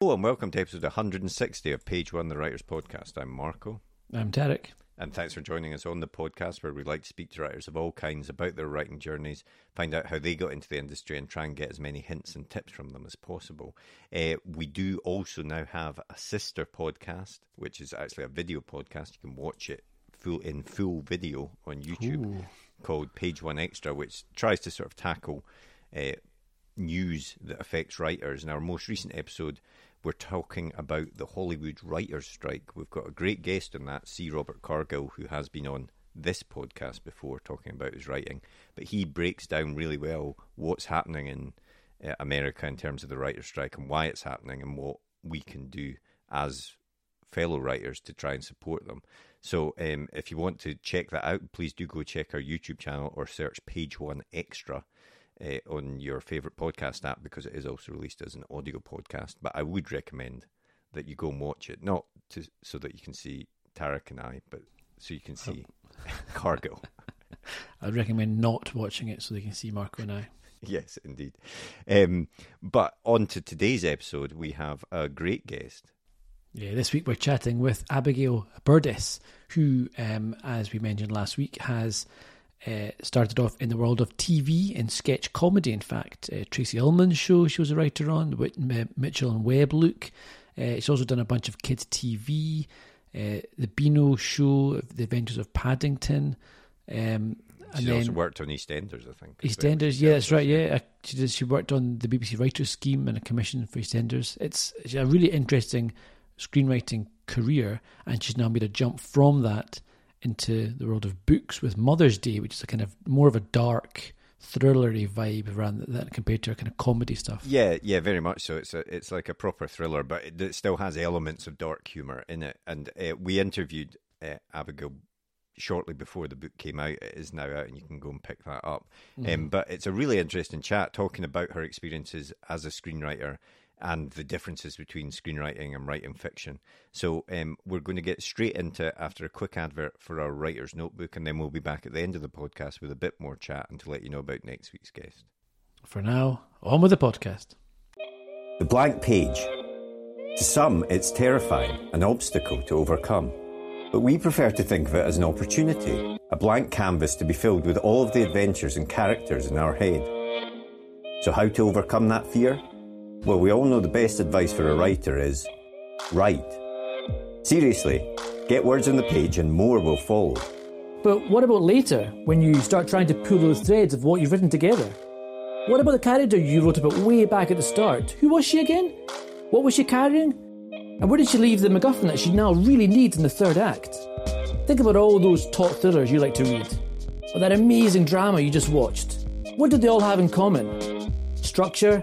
Hello and welcome to episode 160 of Page One, the Writers Podcast. I'm Marco. I'm Tarek. And thanks for joining us on the podcast where we like to speak to writers of all kinds about their writing journeys, find out how they got into the industry, and try and get as many hints and tips from them as possible. Uh, we do also now have a sister podcast, which is actually a video podcast. You can watch it full in full video on YouTube Ooh. called Page One Extra, which tries to sort of tackle uh, news that affects writers. In our most recent episode, we're talking about the Hollywood writers' strike. We've got a great guest on that, C. Robert Cargill, who has been on this podcast before talking about his writing. But he breaks down really well what's happening in uh, America in terms of the writers' strike and why it's happening and what we can do as fellow writers to try and support them. So um, if you want to check that out, please do go check our YouTube channel or search Page One Extra uh, on your favorite podcast app because it is also released as an audio podcast. But I would recommend that you go and watch it, not to so that you can see Tarek and I, but so you can see Cargo. I'd recommend not watching it so they can see Marco and I. yes, indeed. Um, but on to today's episode, we have a great guest. Yeah, this week we're chatting with Abigail Burdess, who, um, as we mentioned last week, has uh, started off in the world of TV and sketch comedy. In fact, uh, Tracey Ullman's show she was a writer on, Whit- M- Mitchell and Webb Look. Uh, she's also done a bunch of kids' TV, uh, the Beano show, The Adventures of Paddington. Um, and She's then also worked on EastEnders, I think. EastEnders, yeah, that's right. Yeah, I- she did. She worked on the BBC Writers Scheme and a commission for EastEnders. It's, it's a really interesting screenwriting career, and she's now made a jump from that into the world of books with Mother's Day, which is a kind of more of a dark, thrillery vibe around that compared to her kind of comedy stuff. Yeah, yeah, very much so. It's a, it's like a proper thriller, but it, it still has elements of dark humor in it. And uh, we interviewed uh, Abigail shortly before the book came out. It is now out, and you can go and pick that up. Um, but it's a really interesting chat talking about her experiences as a screenwriter and the differences between screenwriting and writing fiction. So um, we're going to get straight into it after a quick advert for our writer's notebook, and then we'll be back at the end of the podcast with a bit more chat and to let you know about next week's guest. For now, on with the podcast. The blank page. To some, it's terrifying, an obstacle to overcome. But we prefer to think of it as an opportunity, a blank canvas to be filled with all of the adventures and characters in our head. So, how to overcome that fear? Well, we all know the best advice for a writer is write. Seriously, get words on the page and more will follow. But what about later, when you start trying to pull those threads of what you've written together? What about the character you wrote about way back at the start? Who was she again? What was she carrying? And where did she leave the MacGuffin that she now really needs in the third act? Think about all those top thrillers you like to read, or that amazing drama you just watched. What do they all have in common? Structure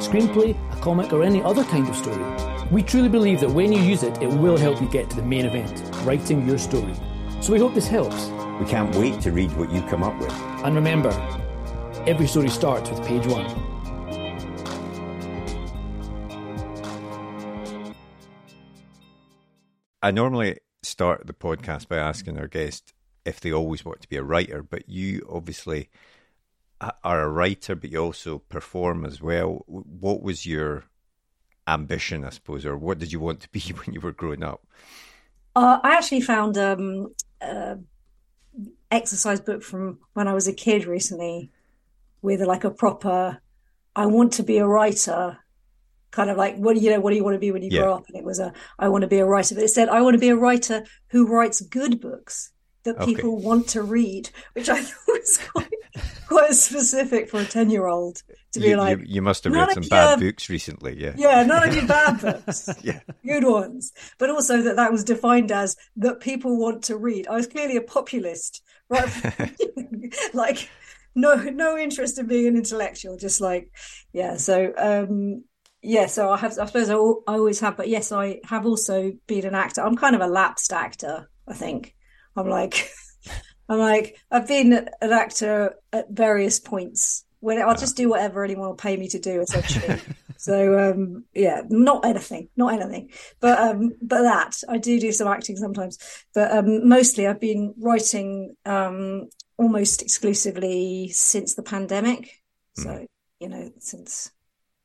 screenplay, a comic, or any other kind of story. We truly believe that when you use it, it will help you get to the main event, writing your story. So we hope this helps. We can't wait to read what you come up with. And remember, every story starts with page one. I normally start the podcast by asking our guest if they always want to be a writer, but you obviously a- are a writer, but you also perform as well. What was your ambition, I suppose, or what did you want to be when you were growing up? Uh, I actually found um, uh, exercise book from when I was a kid recently, with like a proper. I want to be a writer, kind of like what do you know? What do you want to be when you Yeah. grow up? And it was a I want to be a writer, but it said I want to be a writer who writes good books that Okay. people want to read, which I thought was quite quite specific for a ten year old to be You, like. you, you must have read some bad books recently, yeah. yeah, none of your bad books Yeah. good ones, but also that that was defined as that people want to read. I was clearly a populist, right? like no no interest in being an intellectual, just like yeah. So um yeah, so I have I suppose I, I always have, but yes, I have also been an actor. I'm kind of a lapsed actor, I think. I'm like I'm like I've been an actor at various points when I'll just do whatever anyone will pay me to do essentially. So um yeah, not anything, not anything. But um but that I do do some acting sometimes. But um mostly I've been writing um almost exclusively since the pandemic. So, you know, since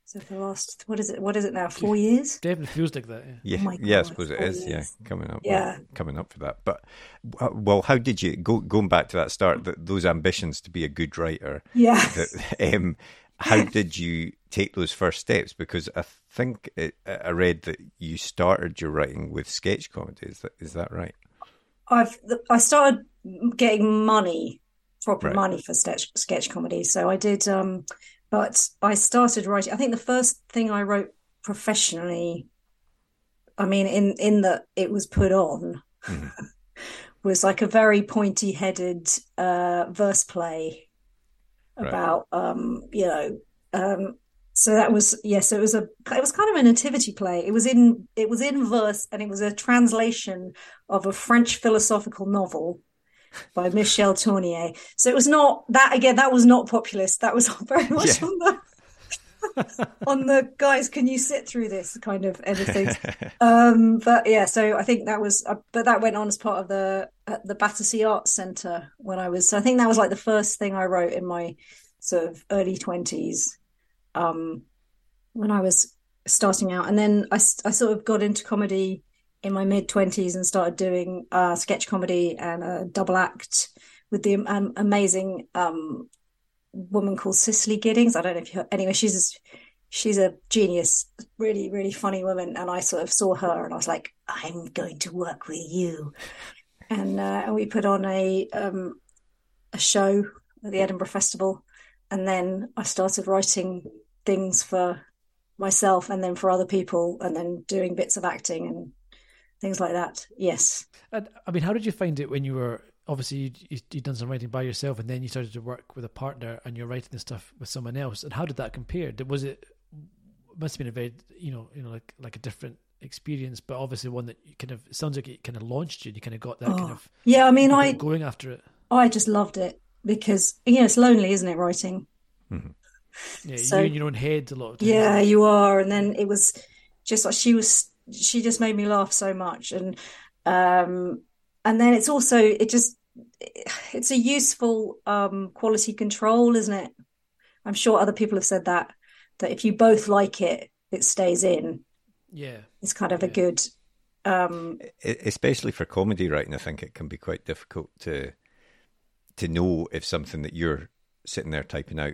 so for the last what is it what is it now? 4 years? Definitely feels like that. Yeah. Yeah, my yeah, I God, suppose it four is. Yeah, coming up. Yeah. coming up for that. But uh, well, how did you go? Going back to that start, th those ambitions to be a good writer. Yeah. um, how did you take those first steps? Because I think it, I read that you started your writing with sketch comedy. Is that is that right? I've I started getting money, proper Right. money for sketch sketch comedy. So I did, um, but I started writing. I think the first thing I wrote professionally, I mean, in in that it was put on, was like a very pointy headed uh, verse play Right. about, um, you know. Um, so that was yes, it was a it was kind of a nativity play. It was in it was in verse and it was a translation of a French philosophical novel by Michel Tournier. So it was not that again. That was not populist. That was very much Yeah. on the on the guys. Can you sit through this kind of end of things? um, but yeah, so I think that was. Uh, but that went on as part of the uh, the Battersea Arts Centre when I was. So I think that was like the first thing I wrote in my sort of early twenties. Um, when I was starting out, and then I, I sort of got into comedy in my mid twenties and started doing uh, sketch comedy and a double act with the um, amazing um, woman called Cicely Giddings. I don't know if you heard, anyway. She's she's a genius, really really funny woman, and I sort of saw her and I was like, I'm going to work with you, and uh, and we put on a um, a show at the Edinburgh Festival, and then I started writing things for myself and then for other people, and then doing bits of acting and things like that. Yes. And, I mean, how did you find it when you were obviously you you you'd done some writing by yourself, and then you started to work with a partner, and you're writing the stuff with someone else? And how did that compare? Was it must have been a very you know you know like like a different experience, but obviously one that you kind of it sounds like it kind of launched you. and You kind of got that kind Oh, of Yeah, I mean, I going after it. I just loved it because you know it's lonely, isn't it? Writing. Mm-hmm. Yeah, So- you in your own head a lot of times. Yeah, you are. And then it was just like she was. She just made me laugh so much, and um, and then it's also it just it's a useful um quality control, isn't it? I'm sure other people have said that that if you both like it, it stays in. yeah. It's kind of a good um especially for comedy writing, I think it can be quite difficult to to know if something that you're sitting there typing out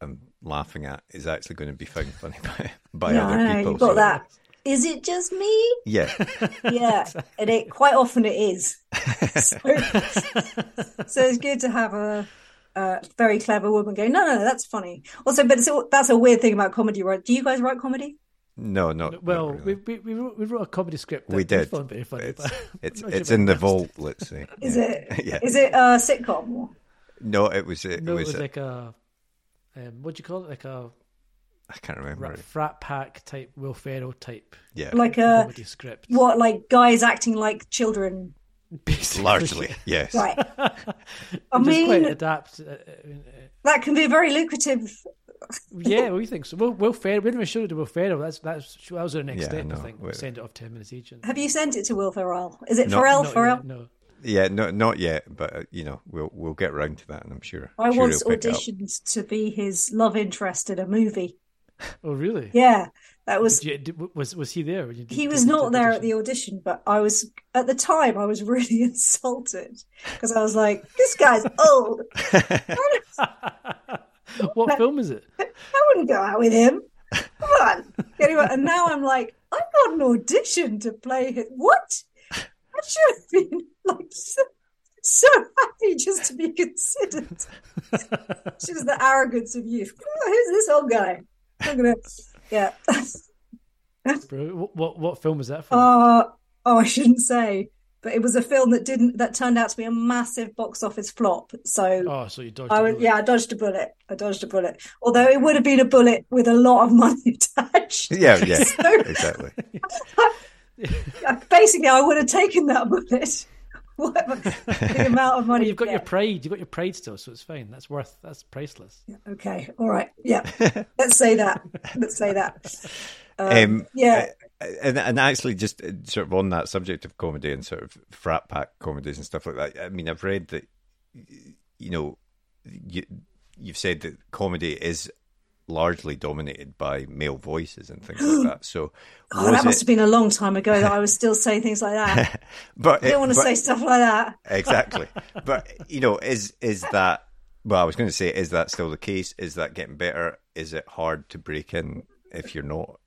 and laughing at is actually going to be found funny by, by no, other people. you've got So, that. Is it just me? Yeah, Yeah, and it quite often it is. So, so it's good to have a, a very clever woman going, no, no, no, that's funny. Also, but it's, that's a weird thing about comedy, right? Do you guys write comedy? no, not Well, not really. we, we, we, wrote, a comedy script. That we we did. found funny. It's but it's, sure it's in the rest. vault. Let's see. Is Yeah. it? Yeah. Is it a sitcom? No, it was. It, No, it was. was a- like a um, what do you call it? Like a I can't remember. ra- frat pack type, Will Ferrell type Yeah, Like a comedy script. what? Like guys acting like children? Basically. largely. Yes. Right. I Which is quite mean, adapt. Uh, uh, uh, that can be very lucrative. yeah, we think so. Will, Will Ferrell. We didn't even show it to Will Ferrell. That's that's that was our next Yeah, step. no, I think. wait. Send it off ten minutes each. And, Have you sent it to Will Ferrell? Is it No, Ferrell? Not Ferrell? yet, no. Yeah, no, not yet, but uh, you know, we'll we'll get round to that, and I'm sure. I sure once he'll pick it up. auditioned to be his love interest in a movie. Oh, really? Yeah, that was. Did you, did, was was he there? You, he was did- not did there audition? at the audition, but I was at the time. I was really insulted because I was like, "This guy's old. what film is it? I wouldn't go out with him. Come on." Anyway, and now I'm like, I got an audition to play him. What? I should have been like so, so happy just to be considered. Just the arrogance of youth. Oh, who's this old guy? I'm gonna, yeah. Bro, what, what what film was that from? Uh, oh, I shouldn't say, but it was a film that didn't that turned out to be a massive box office flop. So oh, so you dodged. I a bullet. yeah, I dodged a bullet. I dodged a bullet. Although it would have been a bullet with a lot of money attached. Yeah, yeah, So exactly. basically, I would have taken that bullet. Whatever the amount of money. Well, you've got you your get. pride. You've got your pride still, so it's fine. That's worth. That's priceless. Okay, all right, yeah. Let's say that. Let's say that. Um, Um, yeah. and and actually, just uh, sort of on that subject of comedy and sort of frat pack comedies and stuff like that. I mean, I've read that you know you you've said that comedy is largely dominated by male voices and things like that. So Oh, that must it- have been a long time ago that I was still saying things like that. but I don't want to but- say stuff like that. exactly. But you know, is is that? Well, I was going to say, is that still the case? Is that getting better? Is it hard to break in if you're not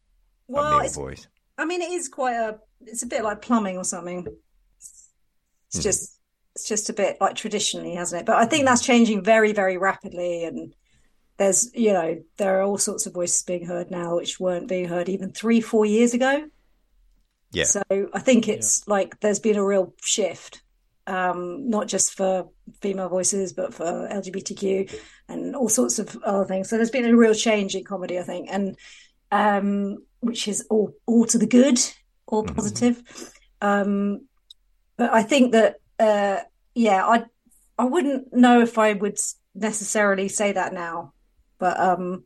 a male voice? I mean, it is quite a. It's a bit like plumbing or something. It's Hmm. just, it's just a bit like traditionally, hasn't it? But I think that's changing very, very rapidly. And there's, you know, there are all sorts of voices being heard now which weren't being heard even three, four years ago. Yeah. So I think it's like there's been a real shift, um, not just for female voices, but for LGBTQ and all sorts of other things. So there's been a real change in comedy, I think, and um, which is all all to the good, all Mhm. positive. Um, but I think that, uh, yeah, I I wouldn't know if I would necessarily say that now, but um,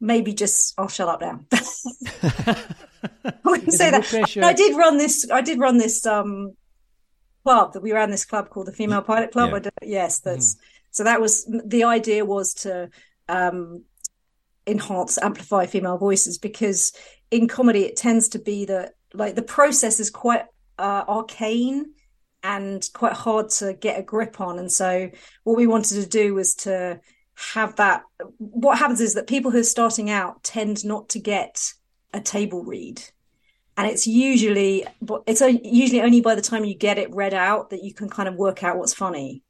maybe just I'll shut up now. I wouldn't say that. pressure- I did run this. I did run this um club that we ran this club called the Female Pilot Club. Yeah. I did, yes, that's so. That was the idea was to um enhance, amplify female voices because in comedy it tends to be that like the process is quite uh, arcane and quite hard to get a grip on. And so what we wanted to do was to have that. What happens is that people who are starting out tend not to get a table read. And it's usually, but it's usually only by the time you get it read out that you can kind of work out what's funny.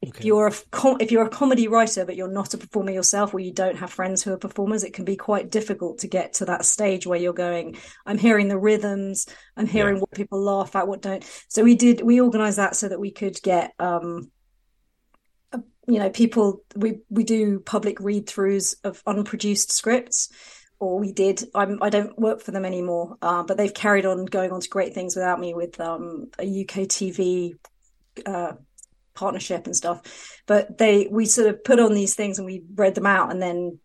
If Okay. you're a if you're a comedy writer but you're not a performer yourself, or you don't have friends who are performers, it can be quite difficult to get to that stage where you're going. I'm hearing the rhythms. I'm hearing Yeah. what people laugh at, what don't. So we did. We organised that so that we could get, um, you know, people. We we do public read throughs of unproduced scripts. Or we did. I'm, I don't work for them anymore, uh, but they've carried on going on to great things without me with um, a UK TV uh, partnership and stuff but they we sort of put on these things and we read them out and then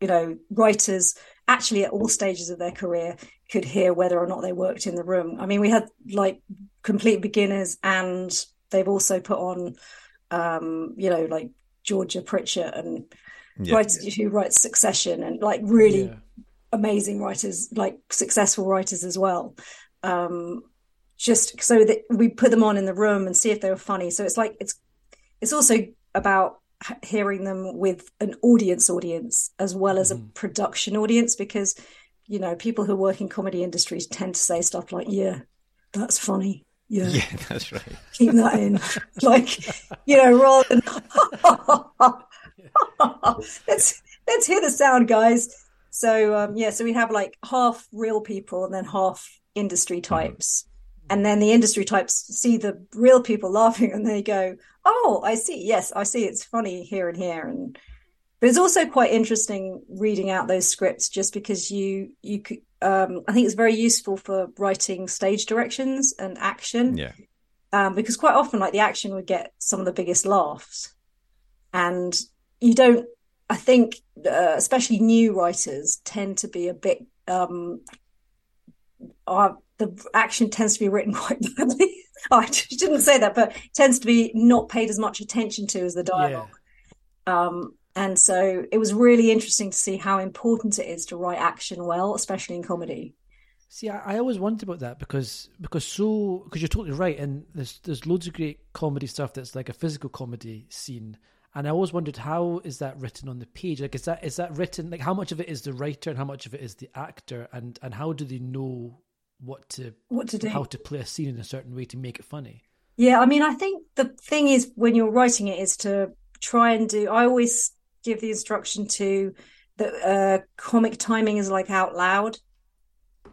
you know writers actually at all stages of their career could hear whether or not they worked in the room i mean we had like complete beginners and they've also put on um you know like georgia pritchett and Yeah. writers who writes succession and like really Yeah. amazing writers, like successful writers as well. Um, just so that we put them on in the room and see if they were funny. So it's like it's it's also about hearing them with an audience audience as well as a production audience because you know people who work in comedy industries tend to say stuff like yeah that's funny yeah, Yeah, that's right. keep that in. Like you know rather than let's let's hear the sound guys. So um yeah so we have like half real people and then half industry types. And then the industry types see the real people laughing and they go oh i see. Yes i see. It's funny here and here. And but it's also quite interesting reading out those scripts just because you you could um i think it's very useful for writing stage directions and action Yeah. um, because quite often like the action would get some of the biggest laughs. And you don't i think uh, especially new writers tend to be a bit um uh, the action tends to be written quite badly. Oh, i didn't say that but tends to be not paid as much attention to as the dialogue. Um And so it was really interesting to see how important it is to write action well, especially in comedy. See, I, I always wondered about that because because so because you're totally right, and there's there's loads of great comedy stuff that's like a physical comedy scene, and I always wondered how is that written on the page? Like, is that is that written? Like, how much of it is the writer and how much of it is the actor, and and how do they know what to What to do? how to play a scene in a certain way to make it funny? Yeah, I mean, I think the thing is when you're writing it is to try and do. I always give the instruction to that uh, comic timing is like out loud,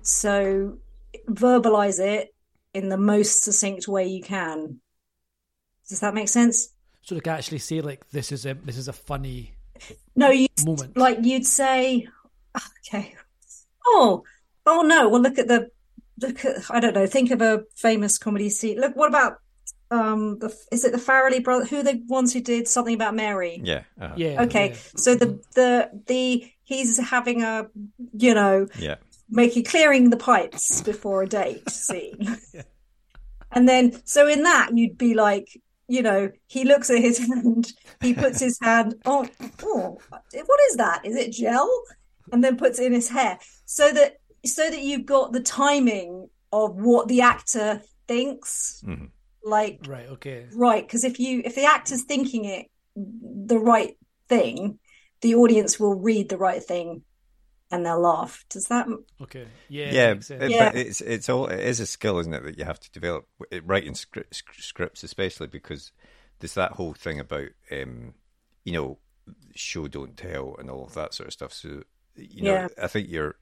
so verbalize it in the most succinct way you can. Does that make sense? So like actually say like this is a this is a funny No, you moment. like you'd say, okay, oh, oh no. Well, look at the look at I don't know. Think of a famous comedy scene. Look, what about um the is it the Farrelly brother? Who are the ones who did something about Mary? Yeah. uh yeah. Okay, yeah. so the the the he's having a you know Yeah. making clearing the pipes before a date scene. And then so in that you'd be like, you know, he looks at his hand, he puts his hand on oh what is that? Is it gel? And then puts it in his hair. So that so that you've got the timing of what the actor thinks. Mhm. Like Right. Okay. Right, because if you if the actor's thinking it the right thing, the audience will read the right thing and they'll laugh. Does that Okay. Yeah. yeah, makes sense. but it's it's all it is a skill, isn't it, that you have to develop writing script, scripts, especially because there's that whole thing about um, you know show don't tell and all of that sort of stuff. So you know, Yeah. I think you're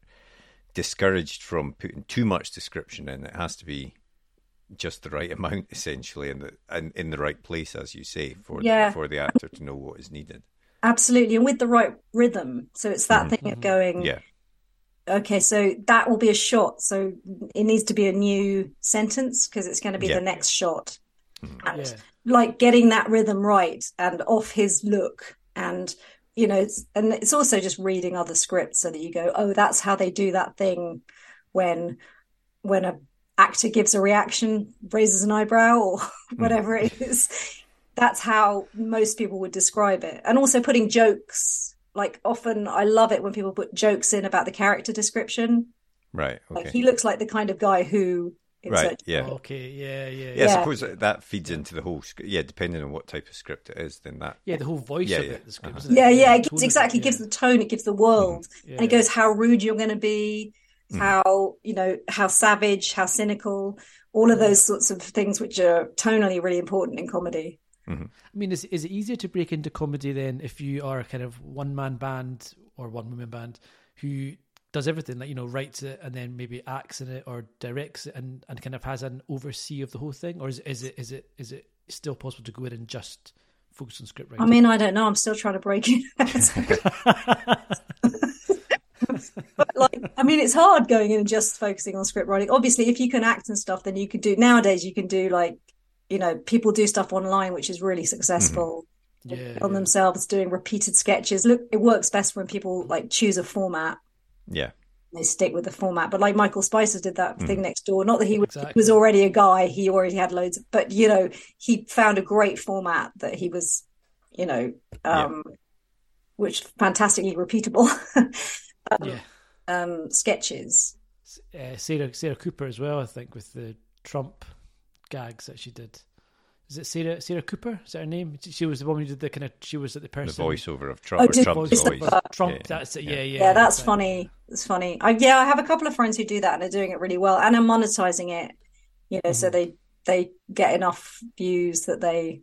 discouraged from putting too much description in. It has to be just the right amount, essentially, and the and in the right place, as you say, for Yeah. the, for the actor to know what is needed. absolutely and with the right rhythm. So it's that thing of mm-hmm. going, Yeah, okay, so that will be a shot. So it needs to be a new sentence because it's going to be Yeah. the next shot. Mm-hmm. And Yeah. like getting that rhythm right and off his look and you know it's, and it's also just reading other scripts so that you go oh that's how they do that thing when when a actor gives a reaction raises an eyebrow or whatever it is that's how most people would describe it and also putting jokes like often i love it when people put jokes in about the character description right. like he looks like the kind of guy who Right. insert- Yeah. Okay. Yeah. Yeah. Yeah, Yeah. I Yeah. suppose that- that feeds into the whole. sc- Yeah, depending on what type of script it is, then that. Yeah, the whole voice Yeah, of yeah. it, the script, Uh-huh. it? yeah yeah the it gives, tone of it, exactly gives the tone it gives the world Yeah. and it goes how rude you're going to be Mm. how you know how savage how cynical all of those sorts of things which are tonally really important in comedy. I mean, is is it easier to break into comedy then if you are a kind of one man band or one woman band who does everything, like you know, writes it and then maybe acts in it or directs it and, and kind of has an oversee of the whole thing, or is is it is it is it still possible to go in and just focus on script writing? i mean i don't know. I'm still trying to break it but like i mean it's hard going in and just focusing on script writing obviously if you can act and stuff then you can do nowadays you can do like you know people do stuff online which is really successful yeah, on yeah. themselves doing repeated sketches look it works best when people like choose a format Yeah, they stick with the format. But like Michael Spicer did that thing next door. Not that he was, Exactly. was already a guy; he already had loads. But you know, he found a great format that he was, you know, um, which fantastically repeatable yeah. um, sketches. Uh, Sarah Sarah Cooper as well, I think, with the Trump gags that she did. Is it Sarah Sarah Cooper? Is that her name? She- She was the woman who did the kind of. She was like the person. the voiceover of Oh, Trump. or did- Trump's voice voice. Trump. Yeah, That's it. yeah. Yeah, yeah. Yeah, that's exactly. funny. It's funny. I, yeah, I have a couple of friends who do that and are doing it really well and are monetizing it. You know, Mm-hmm. so they they get enough views that they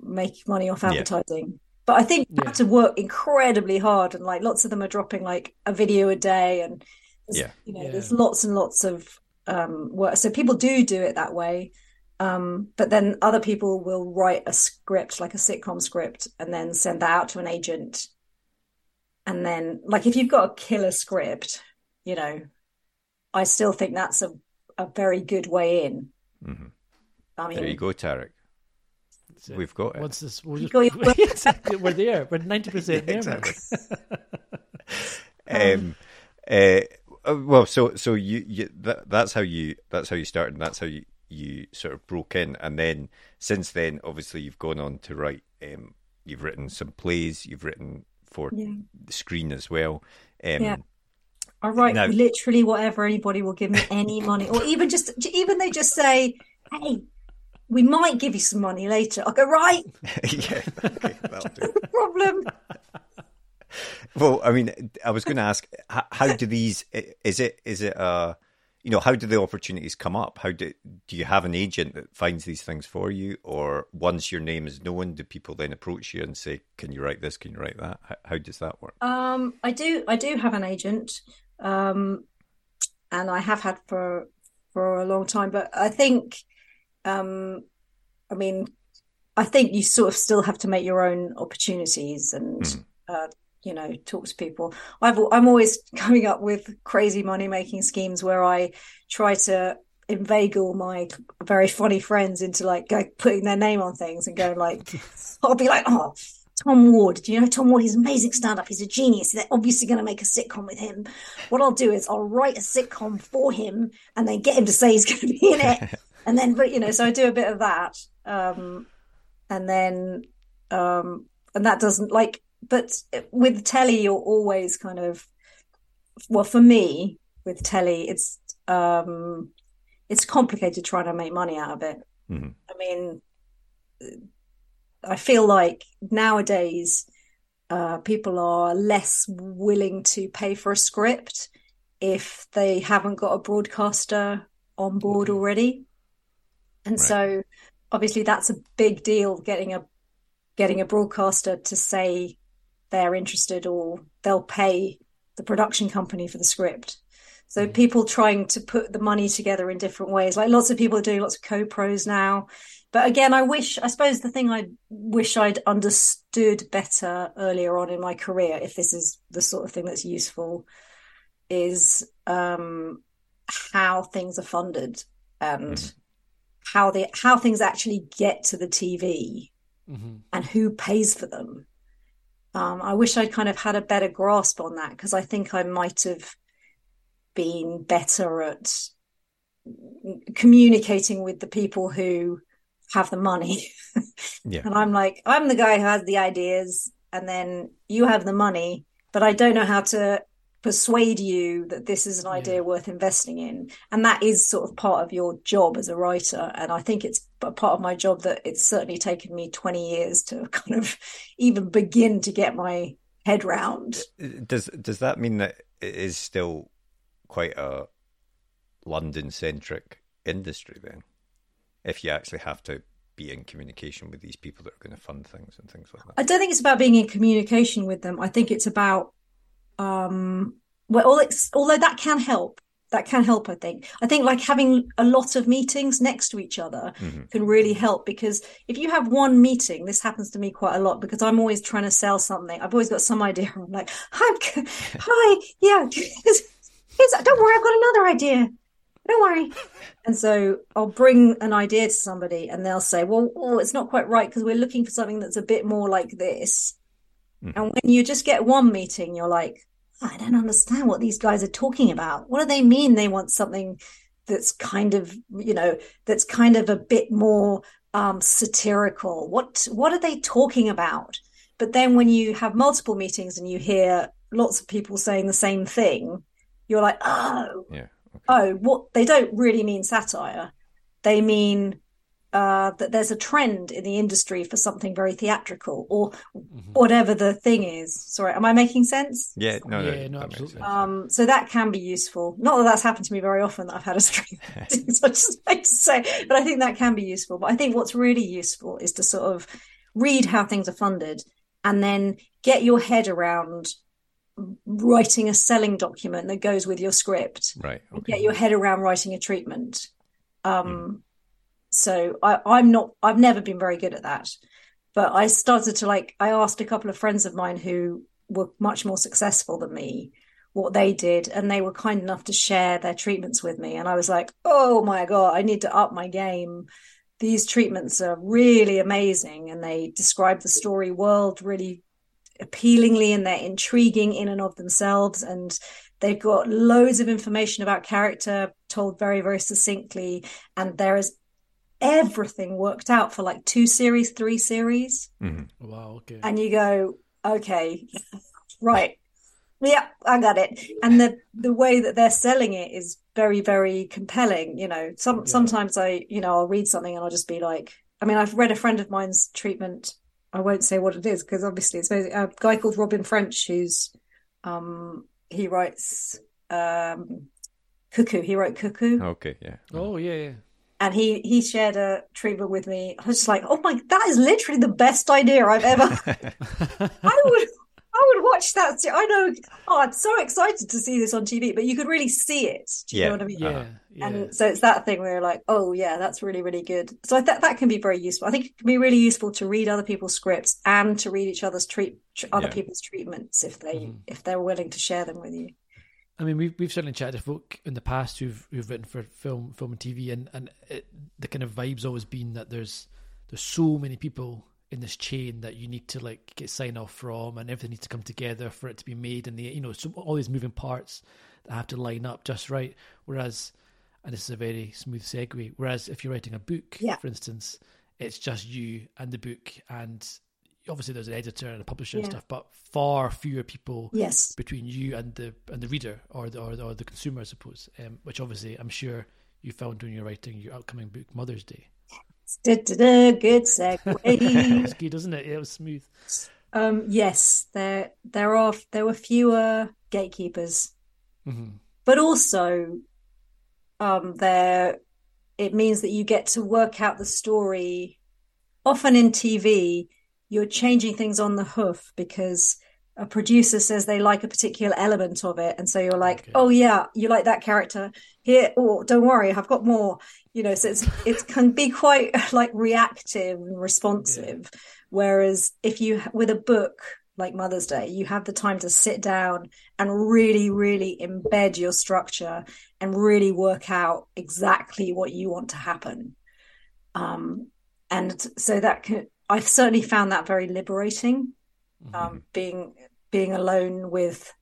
make money off Yeah. advertising. But I think you Yeah. have to work incredibly hard, and like lots of them are dropping like a video a day, and there's, Yeah. you know, Yeah. there's lots and lots of um, work. So people do do it that way. Um, but then other people will write a script, like a sitcom script, and then send that out to an agent. And then, like, if you've got a killer script, you know, I still think that's a, a very good way in. Mhm. I mean, There you go, Tarek. That's it. We've got it. Once this, we'll You just, got your- Exactly, we're there. We're ninety percent there. man. um, uh, uh, well, so so you, you that, that's how you that's how you started. And that's how you you sort of broke in, and then since then, obviously, you've gone on to write um, you've written some plays, you've written for Yeah. the screen as well. Um, Yeah. I write Now- literally whatever anybody will give me any money, or even just even they just say, "Hey, we might give you some money later." I'll go right, yeah, okay, that'll do. no problem. Well, I mean, I was going to ask, how, how do these? Is it is it uh, you know, how do the opportunities come up? How do do you have an agent that finds these things for you, or once your name is known, do people then approach you and say, "Can you write this? Can you write that?" How, how does that work? Um, I do I do have an agent, um, and I have had for for a long time. But I think, um, I mean, I think you sort of still have to make your own opportunities and Mhm. uh, you know talk to people. I've I'm always coming up with crazy money making schemes where I try to inveigle my very funny friends into like go, putting their name on things and going like I'll be like oh Tom Ward. Do you know Tom Ward? He's an amazing stand-up. He's a genius. They're obviously going to make a sitcom with him. What I'll do is I'll write a sitcom for him and then get him to say he's going to be in it and then but you know so I do a bit of that um and then um and that doesn't like but with telly you're always kind of well for me with telly it's um it's complicated trying to make money out of it. Mhm. i mean i feel like nowadays uh people are less willing to pay for a script if they haven't got a broadcaster on board already and Right. so obviously that's a big deal getting a getting a broadcaster to say they're interested or they'll pay the production company for the script. So people trying to put the money together in different ways. Like lots of people are doing lots of co-pros now. But again, I wish I suppose the thing I wish I'd understood better earlier on in my career, if this is the sort of thing that's useful, is um how things are funded and how they how things actually get to the TV Mhm. and who pays for them. Um, I wish I'd kind of had a better grasp on that because I think I might have been better at communicating with the people who have the money. Yeah. And I'm like, I'm the guy who has the ideas, and then you have the money, but I don't know how to persuade you that this is an idea worth investing in. And that is sort of part of your job as a writer. And I think it's a part of my job that it's certainly taken me 20 years to kind of even begin to get my head round. Uh, does does that mean that it is still quite a London centric industry then? If you actually have to be in communication with these people that are going to fund things and things like that. I don't think it's about being in communication with them. I think it's about, um, well, it's, although that can help, that can help. I think. I think like having a lot of meetings next to each other Mhm. can really help because if you have one meeting, this happens to me quite a lot because I'm always trying to sell something. I've always got some idea. I'm like, hi, hi, yeah, don't worry, I've got another idea. Don't worry. And so I'll bring an idea to somebody and they'll say, well, oh, it's not quite right because we're looking for something that's a bit more like this. Mhm. And when you just get one meeting, you're like, I don't understand what these guys are talking about. What do they mean they want something that's kind of, you know, that's kind of a bit more um, satirical? What what are they talking about? But then when you have multiple meetings and you hear lots of people saying the same thing, you're like, oh, Yeah. Okay. oh, what they don't really mean satire. They mean uh, that there's a trend in the industry for something very theatrical or whatever the thing is. Sorry, am I making sense? Yeah, no, no, Yeah, no, that absolutely. Um, so that can be useful. Not that that's happened to me very often that I've had a stream. so I just like to say, but I think that can be useful. But I think what's really useful is to sort of read how things are funded and then get your head around writing a selling document that goes with your script Right. Okay. get your head around writing a treatment. Um, so I, I'm not, I've never been very good at that, but I started to like, I asked a couple of friends of mine who were much more successful than me what they did, and they were kind enough to share their treatments with me. And I was like, oh my God, I need to up my game. These treatments are really amazing. And they describe the story world really appealingly and they're intriguing in and of themselves. And they've got loads of information about character told very, very succinctly. And there is everything worked out for like two series, three series. Mm-hmm. Wow. Okay. And you go, okay, right. Yeah, I got it. And the the way that they're selling it is very, very compelling. You know, some Yeah. sometimes I, you know, I'll read something and I'll just be like, I mean, I've read a friend of mine's treatment. I won't say what it is because obviously it's very, a guy called Robin French who's um he writes um Cuckoo. He wrote Cuckoo Okay, yeah. oh yeah. yeah. And he he shared a treatment with me. I was just like, oh my, that is literally the best idea I've ever. I would I would watch that. I know. Oh, I'm so excited to see this on TV, but you could really see it. Do you Yeah. know what I mean? Yeah. Uh-huh. Yeah. And so it's that thing where you're like, oh yeah, that's really really good. So I that that can be very useful. I think it can be really useful to read other people's scripts and to read each other's treat tr- other Yeah. people's treatments if they Mhm. if they're willing to share them with you. I mean, we've we've certainly chatted to folk in the past who've who've written for film, film and TV, and and it, the kind of vibes always been that there's there's so many people in this chain that you need to like get sign off from, and everything needs to come together for it to be made, and the you know so all these moving parts that have to line up just right. Whereas, and this is a very smooth segue. Whereas if you're writing a book, Yeah. for instance, it's just you and the book, and obviously there's an editor and a publisher and stuff, but far fewer people Yes. between you and the and the reader or the or the, or the consumer, I suppose. Um, which obviously I'm sure you found when you're writing your upcoming book, Mother's Day. Da-da-da, good it segue. was good, isn't it? It was smooth. Um, yes, there there are there were fewer gatekeepers, hmm but also um, there it means that you get to work out the story. Often in TV, you're changing things on the hoof because a producer says they like a particular element of it, and so you're like, Okay. "Oh yeah, you like that character here? Oh, don't worry, I've got more." You know, so it's it can be quite like reactive and responsive. Whereas if you with a book like Mother's Day, you have the time to sit down and really, really embed your structure and really work out exactly what you want to happen. Um, and so that can, I've certainly found that very liberating. Um, being being alone with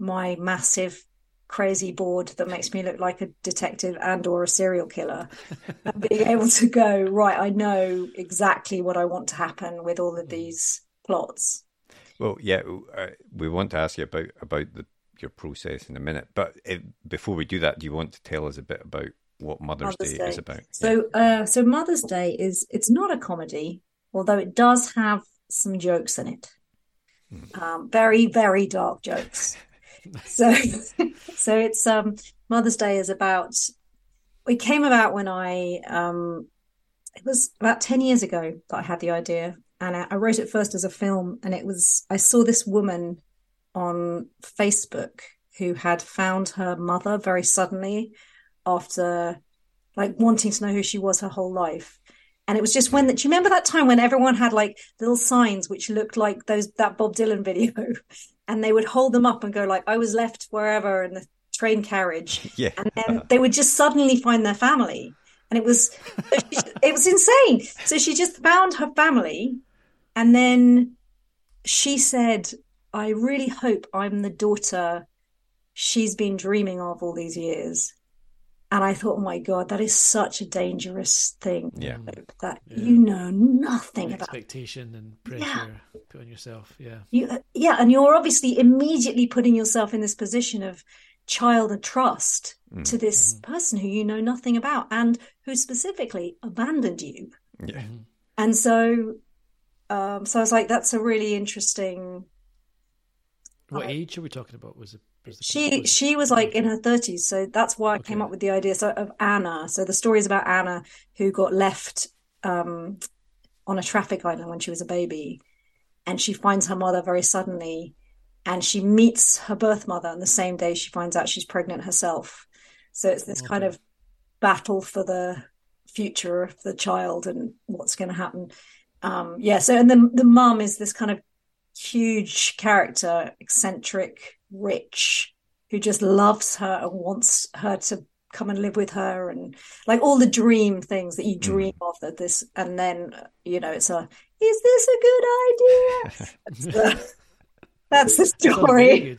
my massive crazy board that makes me look like a detective and or a serial killer and being able to go right i know exactly what i want to happen with all of these plots. Well, yeah, uh, we want to ask you about about the, your process in a minute, but uh before we do that, do you want to tell us a bit about what Mother's, Mother's Day, is about? So, uh, so Mother's Day is it's not a comedy, although it does have some jokes in it. Um, very, very dark jokes. So, so it's um, Mother's Day is about. It came about when I um, it was about ten years ago that I had the idea, and I, I wrote it first as a film, and it was I saw this woman on Facebook who had found her mother very suddenly after like wanting to know who she was her whole life. And it was just when that. Do you remember that time when everyone had like little signs which looked like those that Bob Dylan video, and they would hold them up and go like, "I was left wherever in the train carriage," Yeah. and then they would just suddenly find their family, and it was it was insane. So she just found her family, and then she said, "I really hope I'm the daughter she's been dreaming of all these years." And I thought, oh my God, that is such a dangerous thing. Yeah. That Yeah. you know nothing about. Expectation and pressure put on yourself. Yeah. You, yeah, and you're obviously immediately putting yourself in this position of child and trust Mm. to this person who you know nothing about and who specifically abandoned you. Yeah. And so, um, so I was like, that's a really interesting. What Uh, age are we talking about? Was it? She was- she was like in her thirties, so that's why I came up with the idea so, of Anna. So the story is about Anna who got left um, on a traffic island when she was a baby, and she finds her mother very suddenly, and she meets her birth mother on the same day she finds out she's pregnant herself. So it's this kind of battle for the future of the child and what's going to happen. Um, yeah. So and the the mum is this kind of huge character, eccentric, rich, who just loves her and wants her to come and live with her and like all the dream things that you hmm. dream of that this and then you know it's a is this a good idea that's the, that's the story.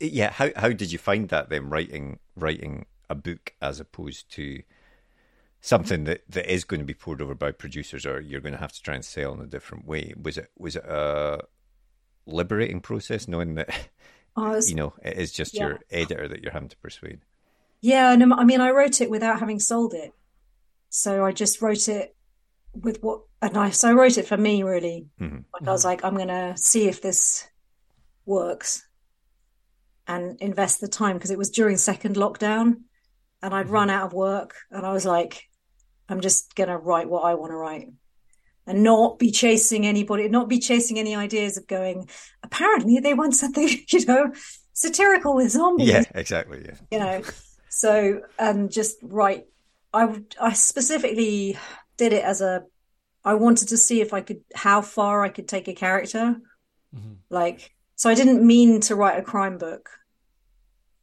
Yeah. How how did you find that then writing writing a book as opposed to something that, that is going to be poured over by producers, or you're going to have to try and sell in a different way. Was it was it a liberating process, knowing that was, you know it is just yeah. your editor that you're having to persuade? Yeah, and I mean, I wrote it without having sold it, so I just wrote it with what, and I so I wrote it for me really. Mm-hmm. Like I was like, I'm going to see if this works, and invest the time because it was during second lockdown, and I'd run out of work, and I was like, I'm just going to write what I want to write. And not be chasing anybody, not be chasing any ideas of going. Apparently, they want something, you know, satirical with zombies. Yeah, exactly. Yeah, you know, so and just write. I I specifically did it as a. I wanted to see if I could how far I could take a character, Mm-hmm. like so. I didn't mean to write a crime book.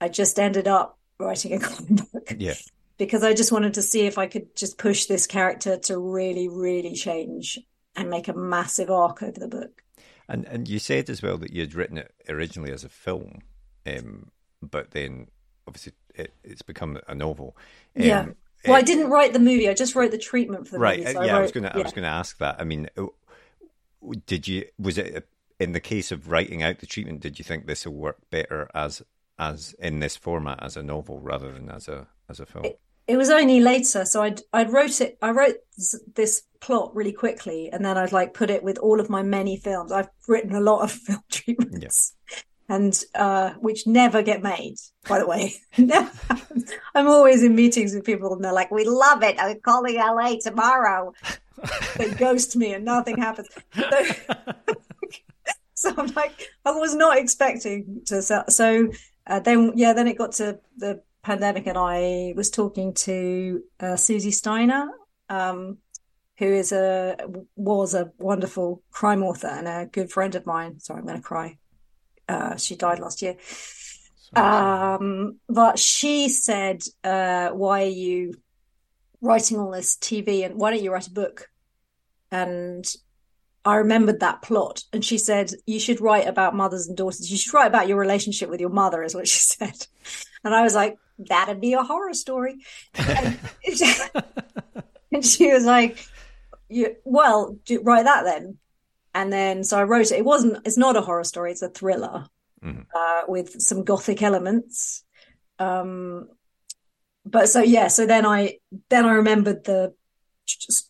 I just ended up writing a crime book yeah. Because I just wanted to see if I could just push this character to really, really change and make a massive arc over the book. And and you said as well that you had written it originally as a film, um, but then obviously it, it's become a novel. Um, yeah. Well, I didn't write the movie. I just wrote the treatment for the right. movie. uh, so yeah, I, was going to. I was going to ask that. I mean, uh, did you? Was it uh, in the case of writing out the treatment? Did you think this will work better as as in this format as a novel rather than as a as a film? it was only later so i'd i'd wrote it i wrote this plot really quickly and then i'd like put it with all of my many films. I've written a lot of film treatments. And uh which never get made by the way. I'm always in meetings with people and they're like we love it. I'm calling la tomorrow. They ghost me and nothing happens. So, so i'm like i was not expecting to sell so uh, then yeah then it got to the pandemic and I was talking to uh, Susie Steiner, um, who is a was a wonderful crime author and a good friend of mine. Sorry, I'm going to cry. Uh, she died last year. Um, but she said, uh, "Why are you writing all this TV? And why don't you write a book?" And I remembered that plot, and she said, "You should write about mothers and daughters. You should write about your relationship with your mother," is what she said. And I was like, "That'd be a horror story." and, and she was like, you, "Well, do, write that then." And then, so I wrote it. It wasn't. It's not a horror story. It's a thriller Mhm. uh, with some gothic elements. Um, but so yeah. So then I then I remembered the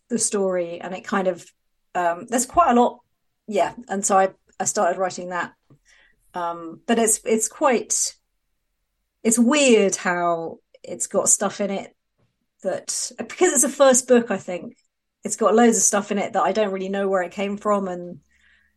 the story, and it kind of um, there's quite a lot. Yeah, and so I I started writing that. Um, but it's it's quite it's weird how it's got stuff in it that because it's a first book, I think it's got loads of stuff in it that I don't really know where it came from, and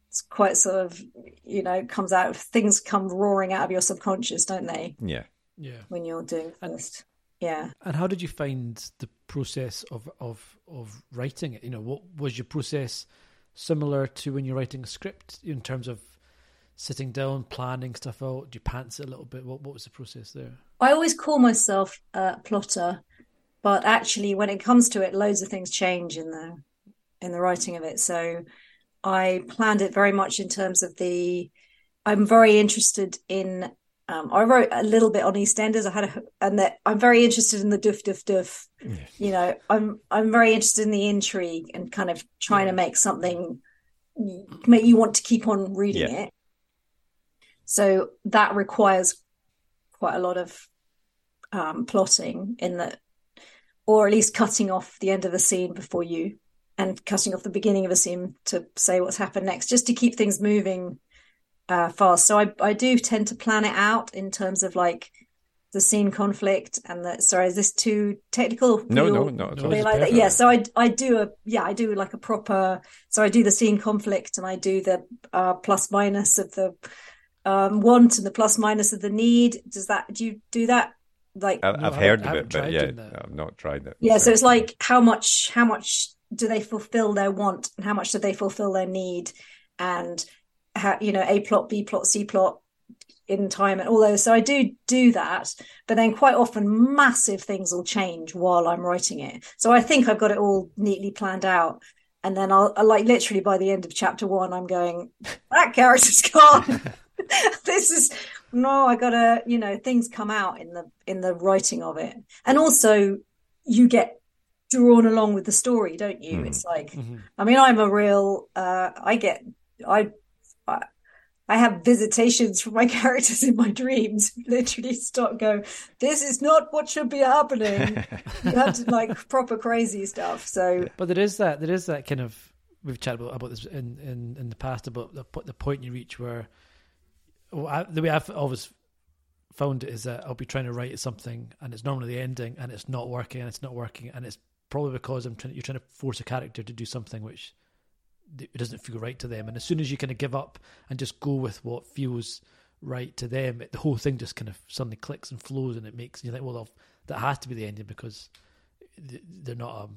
it's quite sort of you know comes out of things come roaring out of your subconscious, don't they, Yeah. Yeah. when you're doing And- first? Yeah. And how did you find the process of of of writing it? You know, what was your process similar to when you're writing a script in terms of sitting down, planning stuff out? Do you pants it a little bit? What what was the process there? I always call myself a plotter, but actually, when it comes to it, loads of things change in the in the writing of it. So I planned it very much in terms of the. I'm very interested in. Um, I wrote a little bit on EastEnders. I had a, and that I'm very interested in the duff duff duff. You know, I'm I'm very interested in the intrigue and kind of trying to make something make you want to keep on reading Yeah. it. So that requires quite a lot of um, plotting in that, or at least cutting off the end of a scene before you, and cutting off the beginning of a scene to say what's happened next, just to keep things moving uh, fast. So I I do tend to plan it out in terms of like the scene conflict and the. Sorry, is this too technical? for No, no, not at No, all. it's like that. Yeah, so I I do a yeah I do like a proper so I do the scene conflict and I do the uh, plus minus of the um, want and the plus minus of the need. Does that do you do that like I, No, I've I heard of it, but yeah. I've not tried it. yeah? So it's like how much how much do they fulfill their want and how much do they fulfill their need and how you know a plot b plot c plot in time and all those so i do do that but then quite often massive things will change while i'm writing it so i think i've got it all neatly planned out and then i'll I like literally by the end of chapter one i'm going that character's gone this is no i gotta you know things come out in the in the writing of it and also you get drawn along with the story, don't you? Mm. It's like, Mhm. I mean, I'm a real. Uh, I get. I. I I have visitations from my characters in my dreams. Literally, stop. go. This is not what should be happening. you have to like proper crazy stuff. So But there is that there is that kind of we've chatted about, about this in, in, in the past about the po- the point you reach where well, I, the way I've always found it is that I'll be trying to write something and it's normally the ending and it's not working and it's not working and it's probably because I'm trying you're trying to force a character to do something which it doesn't feel right to them. And as soon as you kind of give up and just go with what feels right to them it, the whole thing just kind of suddenly clicks and flows and it makes you think well that has to be the ending because they're not a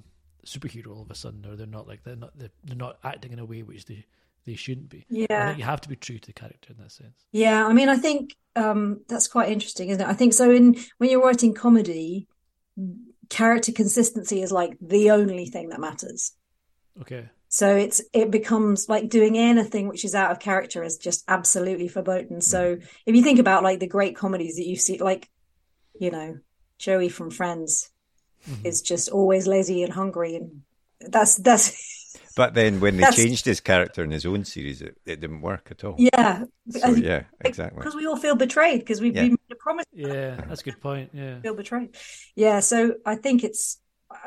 superhero all of a sudden, or they're not like they're not they're, they're not acting in a way which they they shouldn't be. Yeah, you have to be true to the character in that sense. yeah. I mean, I think um, that's quite interesting, isn't it? I think so. In when you're writing comedy, character consistency is like the only thing that matters. Okay. So it's it becomes like doing anything which is out of character is just absolutely verboten. So if you think about like the great comedies that you see, like you know Joey from Friends is just always lazy and hungry, and that's that's But then when they That's- changed his character in his own series, it, it didn't work at all. yeah, So, yeah, exactly. because we all feel betrayed because we've Yeah. been made a promise Yeah, that's a good point. Yeah. feel betrayed. Yeah, so I think it's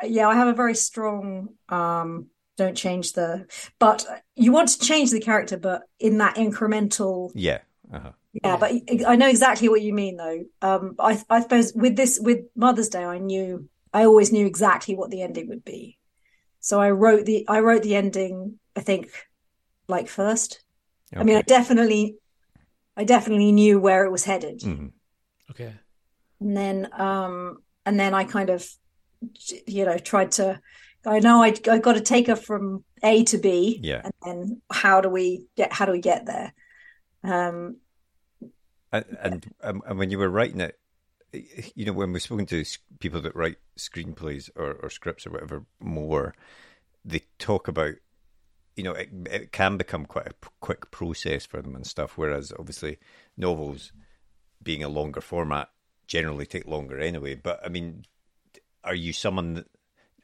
yeah, I have a very strong um don't change the but you want to change the character but in that incremental Yeah. Uh-huh. yeah, but I know exactly what you mean though. Um I I suppose with this with Mother's Day I knew I always knew exactly what the ending would be. So I wrote the I wrote the ending I think like first. I mean I definitely I definitely knew where it was headed. Mhm. Okay. and then um and then I kind of you know tried to I know I I got to take her from A to B Yeah. and then how do we get how do we get there um And, and um, and when you were writing it, you know, when we've spoken to people that write screenplays or, or scripts or whatever more, they talk about, you know, it, it can become quite a p- quick process for them and stuff. Whereas obviously novels, being a longer format, generally take longer anyway. But I mean, are you someone that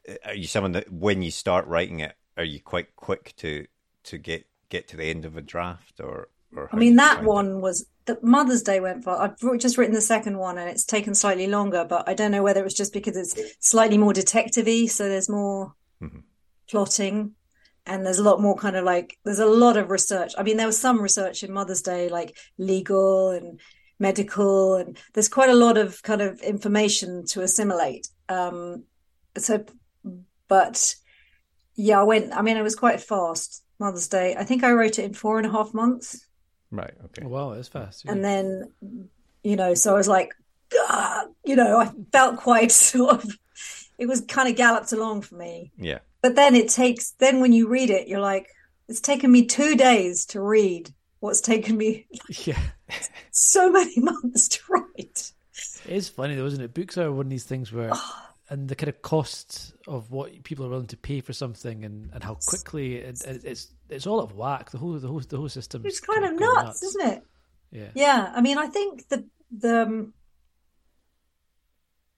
uh, are you someone that when you start writing it, are you quite quick to to get get to the end of a draft or? I mean that one was the Mother's Day went far I've just written the second one and it's taken slightly longer but I don't know whether it was just because it's slightly more detective-y so there's more Mhm. plotting and there's a lot more kind of like there's a lot of research. I mean there was some research in Mother's Day like legal and medical and there's quite a lot of kind of information to assimilate um so but yeah I went I mean it was quite fast Mother's Day. I think I wrote it in four and a half months Right. Okay. Wow, it's fast. yeah. and then you know so i was like "Ah," you know i felt quite sort of it was kind of galloped along for me Yeah. but then it takes then when you read it you're like it's taken me two days to read what's taken me yeah. so many months to write It is funny though, isn't it? Books are one of these things where, and the kind of cost of what people are willing to pay for something, and, and how quickly it, it, it's it's all out of whack. The whole the whole the whole system. it's kind of nuts, isn't it Yeah. Yeah, I mean, I think the the um,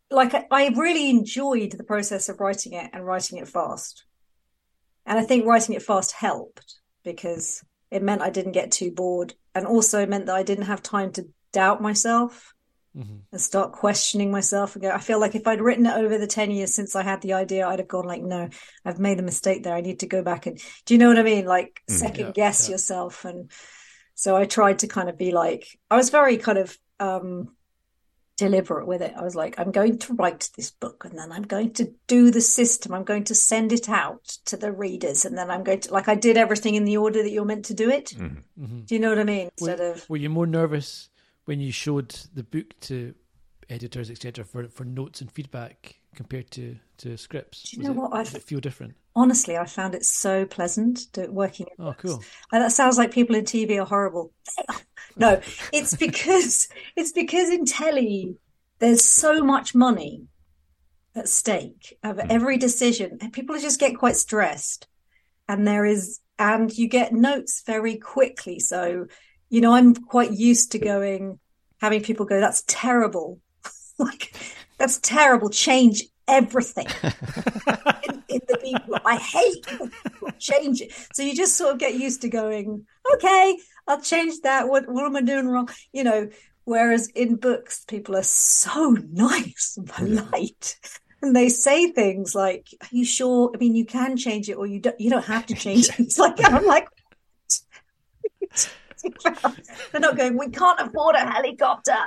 like I, I really enjoyed the process of writing it and writing it fast, and I think writing it fast helped because it meant I didn't get too bored, and also meant that I didn't have time to doubt myself hmm and start questioning myself and go. I feel like if I'd written it over the ten years since I had the idea, I'd have gone like, no, I've made a mistake there. I need to go back and do you know what I mean? Like Mm. second Yeah, guess yeah. yourself and so I tried to kind of be like, I was very kind of um, deliberate with it. I was like, I'm going to write this book and then I'm going to do the system. I'm going to send it out to the readers. And then I'm going to, like, I did everything in the order that you're meant to do it. Mhm. hmm Do you know what I mean? Were, Instead of, were you more nervous when you showed the book to editors, etc., for for notes and feedback compared to to scripts? Do you Was know it- what? I've- feel different? honestly, I found it so pleasant working. in Oh, books. cool. And that sounds like people in TV are horrible. No, it's because it's because in telly there's so much money at stake of hmm. every decision, and people just get quite stressed. And there is, and you get notes very quickly. So, you know, I'm quite used to going, having people go, "That's terrible," like that's terrible. Change everything. in the people I hate change it. So you just sort of get used to going, okay, I'll change that. What what am I doing wrong? You know, whereas in books, people are so nice and polite. And they say things like, "Are you sure? I mean, you can change it, or you don't. You don't have to change it." It's like I'm like, they're not going. We can't afford a helicopter.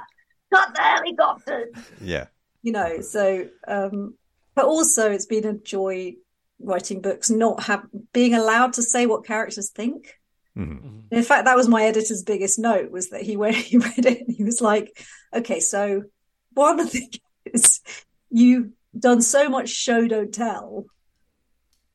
Cut the helicopter. Yeah. You know. So, um, but also it's been a joy writing books, not have being allowed to say what characters think. hmm In fact, that was my editor's biggest note was that he when he read it, he was like, "Okay, so one of the things is you've done so much show don't tell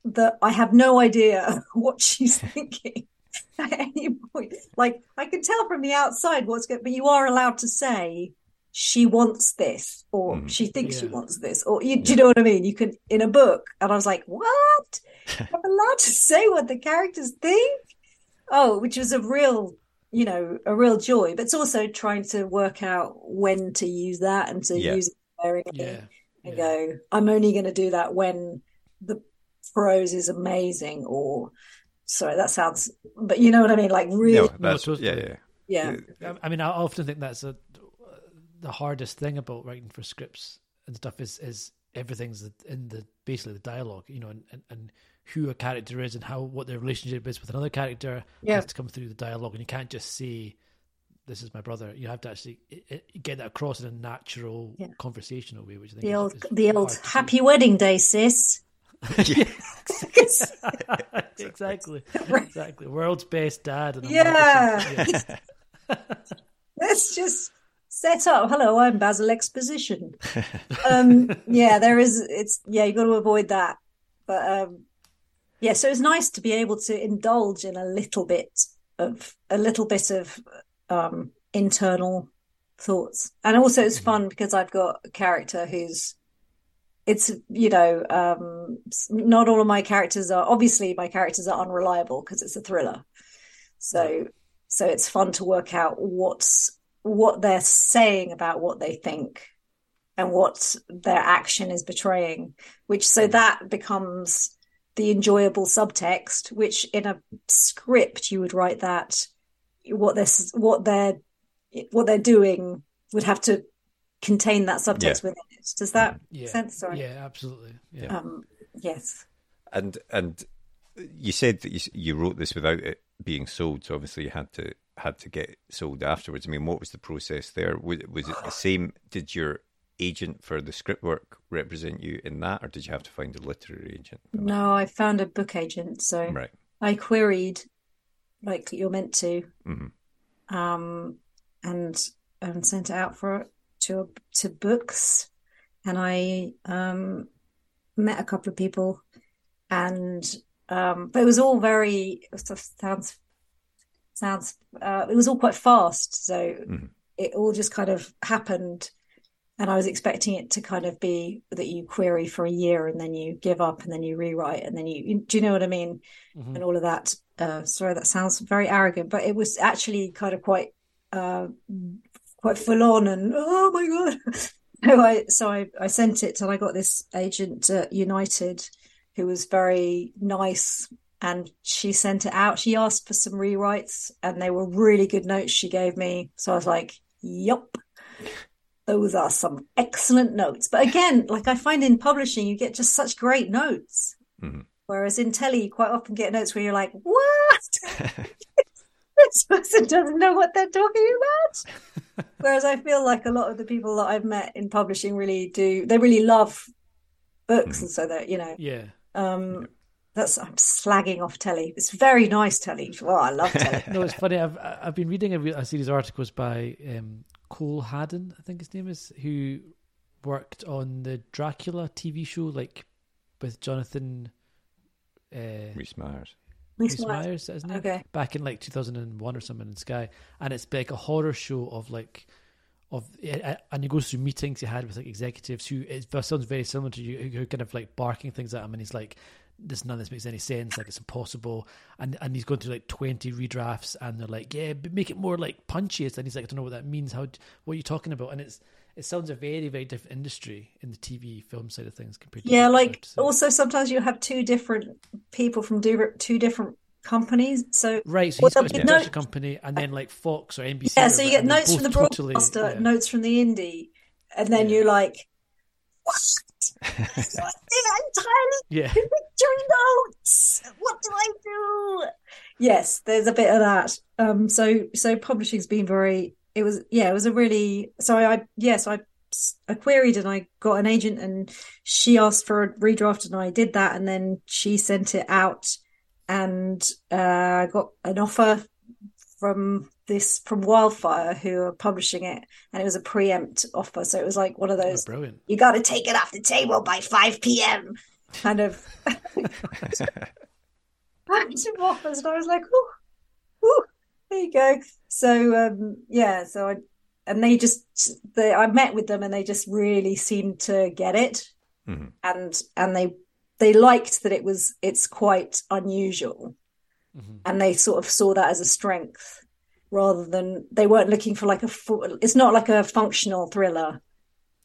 that I have no idea what she's thinking at any point. Like I can tell from the outside what's good, but you are allowed to say she wants this or Mm. she thinks she wants this or you, do you know what I mean? You can in a book, and I was like, what? I'm allowed to say what the characters think? Oh, which was a real, you know, a real joy. But it's also trying to work out when to use that and to Yeah. use it sparingly Yeah. and yeah. go, I'm only going to do that when the prose is amazing. Or sorry, that sounds, but you know what I mean? Like really, No, that's totally. yeah, yeah. yeah, I- I mean, I often think that's a, the hardest thing about writing for scripts and stuff is is everything's in the basically the dialogue, you know, and, and, and who a character is and how what their relationship is with another character Yeah. has to come through the dialogue, and you can't just say, "This is my brother." You have to actually i- i- get that across in a natural, Yeah. conversational way, which I think the is- old, is the old to do. happy wedding day, sis. exactly, exactly. World's best dad. And Yeah. like, this is- yeah. Let's just set up. Hello, I'm Basil Exposition. um, yeah, there is. It's yeah, you got to avoid that. But um, yeah, so it's nice to be able to indulge in a little bit of a little bit of um, internal thoughts, and also it's fun because I've got a character who's. It's you know um, not all of my characters are obviously my characters are unreliable because it's a thriller, so so it's fun to work out what's what they're saying about what they think and what their action is betraying which so that becomes the enjoyable subtext which in a script you would write that what they're what they're what they're doing would have to contain that subtext Yeah. within it does that Yeah. make sense sorry Yeah, absolutely. Yeah. um yes And and you said that you you wrote this without it being sold, so obviously you had to had to get sold afterwards. I mean, what was the process there? Was, was it the same? Did your agent for the script work represent you in that, or did you have to find a literary agent? no i found a book agent so Right. I queried, like you're meant to, Mhm. um, and and sent it out for to to books, and I um, met a couple of people, and um, but it was all very it sort of sounds sounds uh, it was all quite fast, so Mhm. it all just kind of happened. And I was expecting it to kind of be that you query for a year and then you give up and then you rewrite and then you, do you know what I mean? Mhm. and all of that. Uh, sorry, that sounds very arrogant, but it was actually kind of quite, uh, quite full on. And oh my god! So I, so I, I sent it, and I got this agent at United, who was very nice, and she sent it out. She asked for some rewrites, and they were really good notes she gave me. So I was like, "Yup." Those are some excellent notes. But again, like I find in publishing, you get just such great notes. Mhm. Whereas in telly, you quite often get notes where you're like, what? this person doesn't know what they're talking about. Whereas I feel like a lot of the people that I've met in publishing really do, they really love books. And so that, you know, Yeah. um, that's, I'm slagging off telly. It's very nice telly. Oh, I love telly. No, it's funny. I've I've been reading a, a series of articles by um, Cole Haddon, I think his name is, who worked on the Dracula TV show, like with Jonathan uh, Rhys Myers. Rhys Myers. Isn't it? Okay. Back in like 2001 or something in Sky, and it's like a horror show of like of eh, and he goes through meetings he had with like executives who it sounds very similar to you, who, kind of like barking things at him, and he's like. This none of this makes any sense. Like it's impossible, and and he's going through like twenty redrafts, and they're like, "Yeah, but make it more like punchiest." And he's like, "I don't know what that means. How? What are you talking about?" And it's it sounds a very very different industry in the TV film side of things compared to Yeah, like side. also sometimes you have two different people from two different companies. So right. So Well, he's got be production company, and then like Fox or NBC. yeah, so you get notes from the both totally- yeah. notes from the indie, and then Yeah. you're like, what? entirely Yeah, victory notes. What do I do? Yes, there's a bit of that. Um, so so publishing's been very. It was yeah, it was a really. So I yes I I queried and I got an agent and she asked for a redraft and I did that and then she sent it out and uh, I got an offer from this from Wildfire who are publishing it and it was a preempt offer so it was like one of Oh, those brilliant. you got to take it off the table by 5 p.m. kind of offers. And I was like, oh, oh, there you go. So, um, yeah, so I, and they just, they, I met with them and they just really seemed to get it. Mhm. And, and they, they liked that it was, it's quite unusual. mm-hmm. And they sort of saw that as a strength rather than they weren't looking for like a full, it's not like a functional thriller.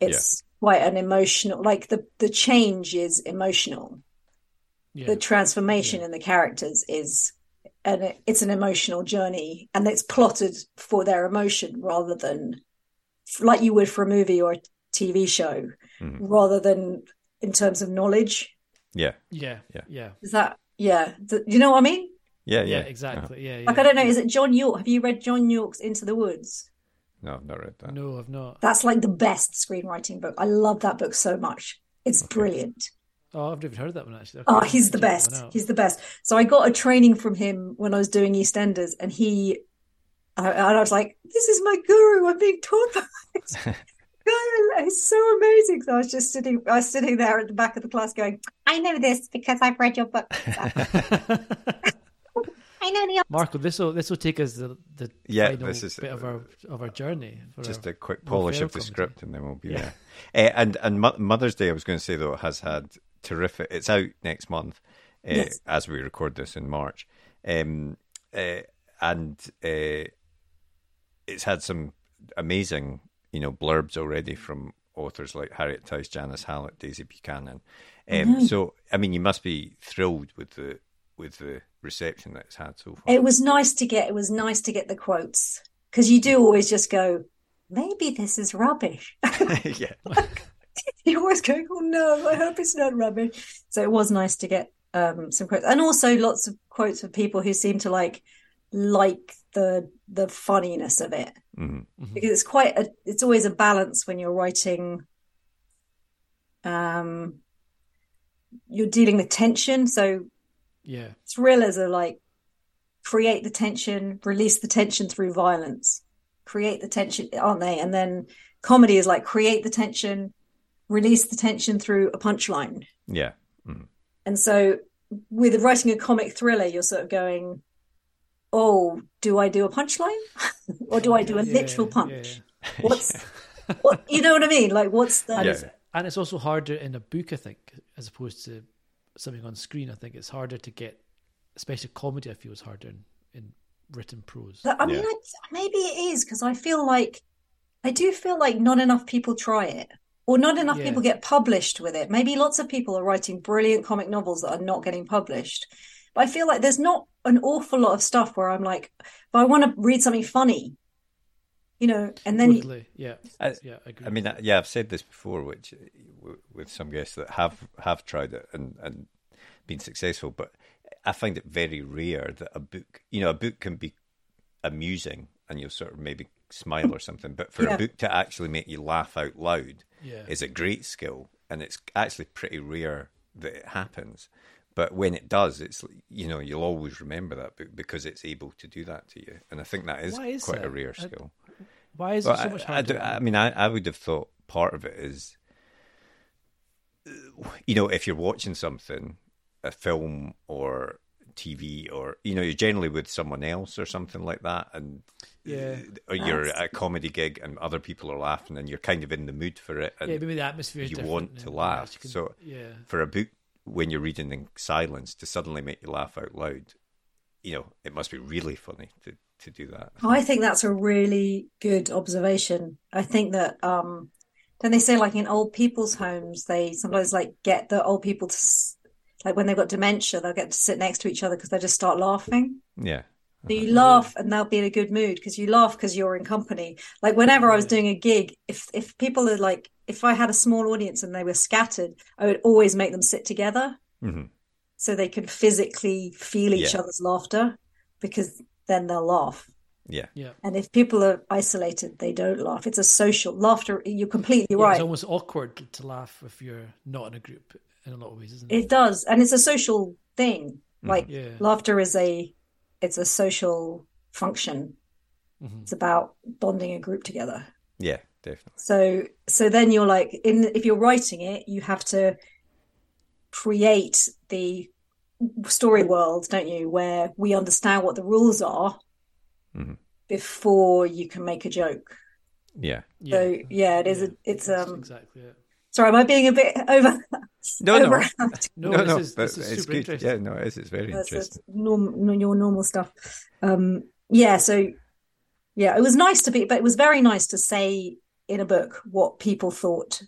It's quite an emotional, like the, the change is emotional Yeah, the transformation in the characters is and it's an emotional journey and it's plotted for their emotion rather than like you would for a movie or a TV show Mhm. rather than in terms of knowledge Yeah, yeah, Yeah. yeah, is that yeah Th- you know what I mean yeah, yeah, yeah. exactly. Yeah, yeah. like I don't know is it John Yorke have you read John Yorke's Into the Woods No, I've not read that. No, I've not. that's like the best screenwriting book I love that book so much it's brilliant Oh, I've never heard of that one actually. Oh, he's the best. He's the best. So I got a training from him when I was doing EastEnders, and he, I, and I was like, "This is my guru. I'm being taught by this guy. It's so amazing." So I was just sitting, I was sitting there at the back of the class, going, "I know this because I've read your book. I know the." Marco, this will this will take us the the Yeah, final this is- bit of our of our journey. Just our- a quick polish of the comedy. script, and then we'll be Yeah. there. Uh, and and Mo- Mother's Day, I was going to say though, has had terrific. It's out next month, uh, Yes. as we record this in March, um, uh, and uh, it's had some amazing, you know, blurbs already from authors like Harriet Tyce, Janice Hallett, Daisy Buchanan. Um, So, I mean, you must be thrilled with the with the reception that it's had so far. It was nice to get. It was nice to get the quotes because you do always just go, "Maybe this is rubbish." yeah, You're always going, oh no, I hope it's not rubbish. So it was nice to get um, some quotes, and also lots of quotes of people who seem to like like the the funniness of it Mhm. because it's quite a it's always a balance when you're writing. Um, you're dealing with tension, so Yeah, thrillers are like create the tension, release the tension through violence, create the tension, aren't they? And then comedy is like create the tension, release the tension through a punchline. yeah. Mhm. And so with writing a comic thriller, you're sort of going, oh, do I do a punchline or do I do a Yeah, literal punch? yeah. What's what you know what I mean? Like what's the And, Yeah. it's, and it's also harder in a book, I think, as opposed to something on screen. I think it's harder to get, especially comedy. I feel is harder in, in written prose. I mean, Yeah. I, maybe it is because I feel like I do feel like not enough people try it, or not enough Yeah. people get published with it. Maybe lots of people are writing brilliant comic novels that are not getting published. But I feel like there's not an awful lot of stuff where I'm like, but I want to read something funny, you know, and then Totally, yeah, I- yeah, I agree. I mean, yeah, I've said this before, which with some guests that have have tried it and and been successful, but I find it very rare that a book, you know, a book can be amusing and you'll sort of maybe smile or something, but for Yeah. a book to actually make you laugh out loud Yeah. is a great skill, and it's actually pretty rare that it happens. But when it does, it's you know you'll always remember that book because it's able to do that to you, and I think that is, is quite a that? rare I- skill. Why is Well, it so much I, harder? do- I mean, I, I would have thought part of it is, you know, if you're watching something, a film or TV, or you know, you're generally with someone else or something like that, and Yeah. or you're at a comedy gig and other people are laughing, and you're kind of in the mood for it, and yeah, maybe the atmosphere is you different want to laugh. can- So yeah, for a book when you're reading in silence to suddenly make you laugh out loud, you know, it must be really funny to to do that. I think that's a really good observation. I think that um, then they say like in old people's homes, they sometimes like get the old people to s- like when they've got dementia, they'll get to sit next to each other because they just start laughing. Yeah. So you laugh and they'll be in a good mood because you laugh because you're in company. Like whenever I was doing a gig, if if people are like, if I had a small audience and they were scattered, I would always make them sit together Mhm. so they can physically feel each Yeah. other's laughter because then they'll laugh. Yeah. Yeah. And if people are isolated, they don't laugh. It's a social laughter. You're completely Yeah, right. It's almost awkward to laugh if you're not in a group in a lot of ways, isn't it? It does, and it's a social thing. Like Yeah. laughter is a it's a social function. Mhm. It's about bonding a group together. Yeah. Definitely. So so then you're like in if you're writing it, you have to create the story world, don't you, where we understand what the rules are Mhm. before you can make a joke. Yeah. Yeah. So yeah, it is Yeah. a, it's That's um exactly it. Sorry, am I being a bit over No, no. over No, no, this no, is but this is it's super good. interesting. Yeah, no, it is. It's very That's interesting. that's norm, your normal stuff. Um, yeah, so yeah, it was nice to be, but it was very nice to say in a book what people thought,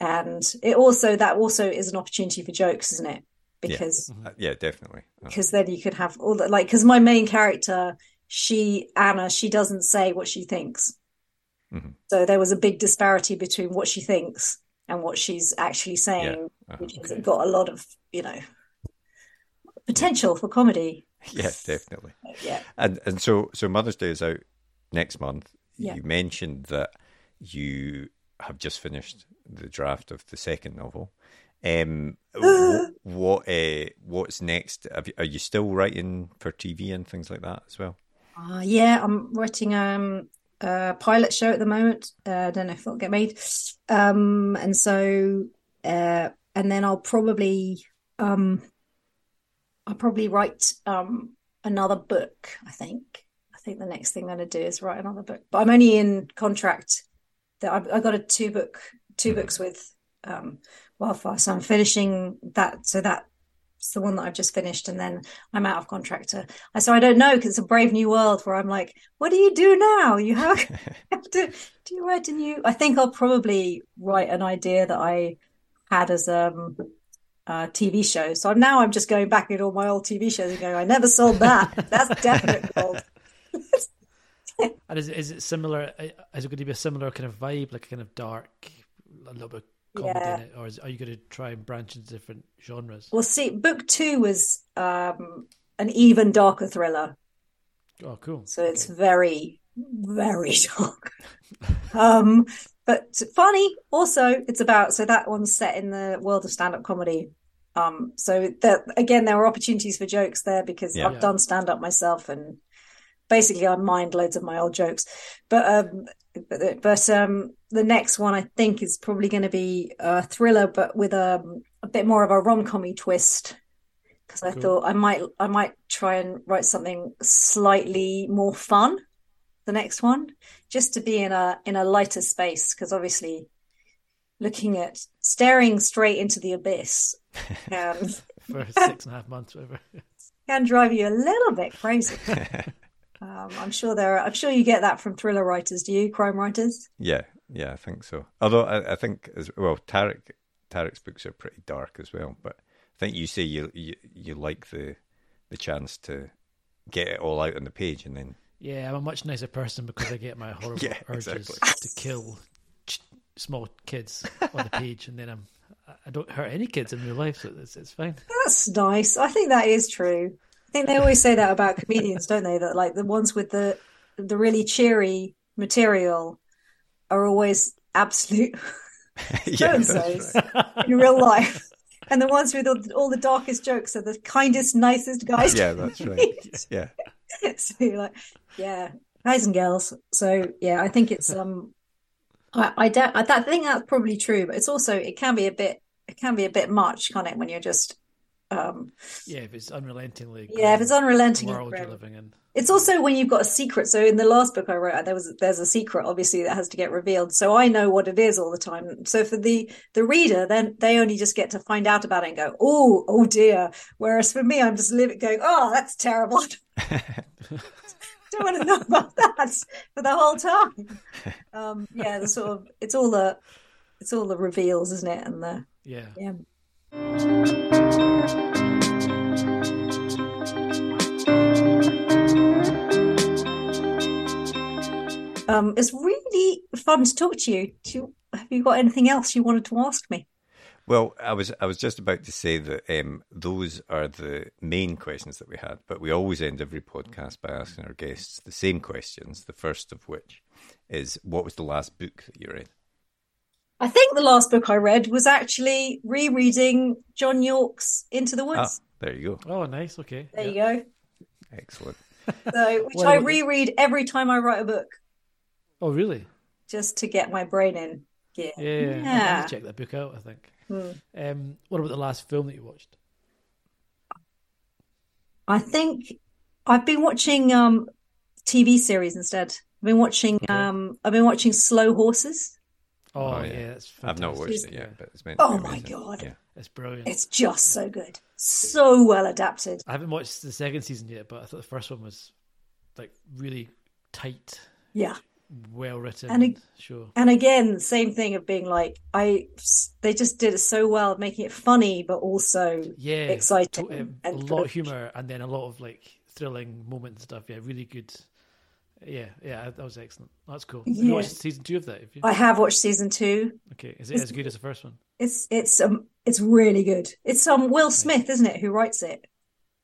and it also that also is an opportunity for jokes, isn't it? Because Uh, yeah, definitely. Because then you could have all the like because my main character, she Anna, she doesn't say what she thinks, Mhm. so there was a big disparity between what she thinks and what she's actually saying, Uh-huh. which has Okay. got a lot of you know potential for comedy. yeah, definitely. Yeah. And and so so Mother's Day is out next month. Yeah. You mentioned that you have just finished the draft of the second novel. Um, wh- what uh, what's next? Have you, are you still writing for TV and things like that as well? Uh, yeah, I'm writing um, a pilot show at the moment. Uh, I don't know if it'll get made. Um, and so, uh, and then I'll probably, um, I'll probably write um, another book. I think. I think the next thing I'm going to do is write another book. But I'm only in contract. That I've, I've got a two book, two books with um, Wildfire. So I'm finishing that. So that it's the one that I've just finished, and then I'm out of contract. To, so I don't know because it's a brave new world where I'm like, what do you do now? You have, to do you write a new? I think I'll probably write an idea that I had as um, a TV show. So now I'm just going back in all my old TV shows and going, I never sold that. That's definite gold. And is it, is it similar? uh, Is it going to be a similar kind of vibe, like a kind of dark, a little bit of comedy Yeah. in it, or is, are you going to try and branch into different genres? Well, see, book two was um, an even darker thriller. Oh, cool. So it's Okay. very, very dark. um, but funny also. It's about so that one's set in the world of stand-up comedy. Um, so that again, there were opportunities for jokes there because Yeah. I've Yeah. done stand-up myself, and basically I mind loads of my old jokes. But um, but, but um, the next one I think is probably going to be a thriller, but with a, a bit more of a rom-commy twist because I Cool. thought I might I might try and write something slightly more fun the next one just to be in a in a lighter space because obviously looking at staring straight into the abyss can for six and a half months, whatever. can drive you a little bit crazy. um, I'm sure there are, I'm sure you get that from thriller writers. Do you, crime writers? Yeah, yeah, I think so. Although I, I think as well, Tarek Tarek's books are pretty dark as well. But I think you say you you, you like the the chance to get it all out on the page and then Yeah, I'm a much nicer person because I get my horrible Yeah, urges exactly. to kill ch- small kids on the page, and then I'm I don't hurt any kids in real life, so it's it's fine. That's nice. I think that is true. I think they always say that about comedians, don't they? That like the ones with the the really cheery material are always absolute yeah, right. in real life. And the ones with all, all the darkest jokes are the kindest, nicest guys. yeah, that's right. Yeah, so you're like, yeah, guys and girls. So yeah, I think it's um, I I, doubt, I that- I think that's probably true, but it's also it can be a bit it can be a bit much, can't it? When you're just um, Yeah, if it's unrelentingly yeah, if it's unrelenting, world you're living in. It's also when you've got a secret. So in the last book I wrote, there was there's a secret obviously that has to get revealed. So I know what it is all the time. So for the the reader, then they only just get to find out about it and go, oh, oh dear. Whereas for me, I'm just living going, oh, that's terrible. Don't want to know about that for the whole time. Um, yeah, the sort of it's all the it's all the reveals, isn't it? And the Yeah. yeah. Um, it's really fun to talk to you. Do you. Have you got anything else you wanted to ask me? Well, I was I was just about to say that um, those are the main questions that we had, but we always end every podcast by asking our guests the same questions. The first of which is, "What was the last book that you read?" I think the last book I read was actually rereading John Yorke's Into the Ah, Woods. there you go. Oh, nice. Okay. there Yeah. you go. Excellent. So, which What I reread every time I write a book, Oh, really? just to get my brain in gear. Yeah. I need Yeah. to check that book out. I think. Hmm. Um, what about the last film that you watched? I think I've been watching um TV series instead. I've been watching um I've been watching Slow Horses. Oh, Oh, yeah. yeah. I've not watched it yet, but it's meant. Oh to be my. God. Yeah. It's brilliant. It's just so good. So well adapted. I haven't watched the second season yet, but I thought the first one was like really tight, Yeah. Well written And it- show. And again, same thing of being like I they just did it so well making it funny but also Yeah, exciting to- um, a lot of of- humor and then a lot of like thrilling moments and stuff. Yeah, really good. Yeah, yeah, that was excellent. That's cool. Yeah. you watched season two of that? Have you? I have watched season 2. Okay, is it as good as the first one? It's it's um it's really good. It's um Will Smith, isn't it, who writes it?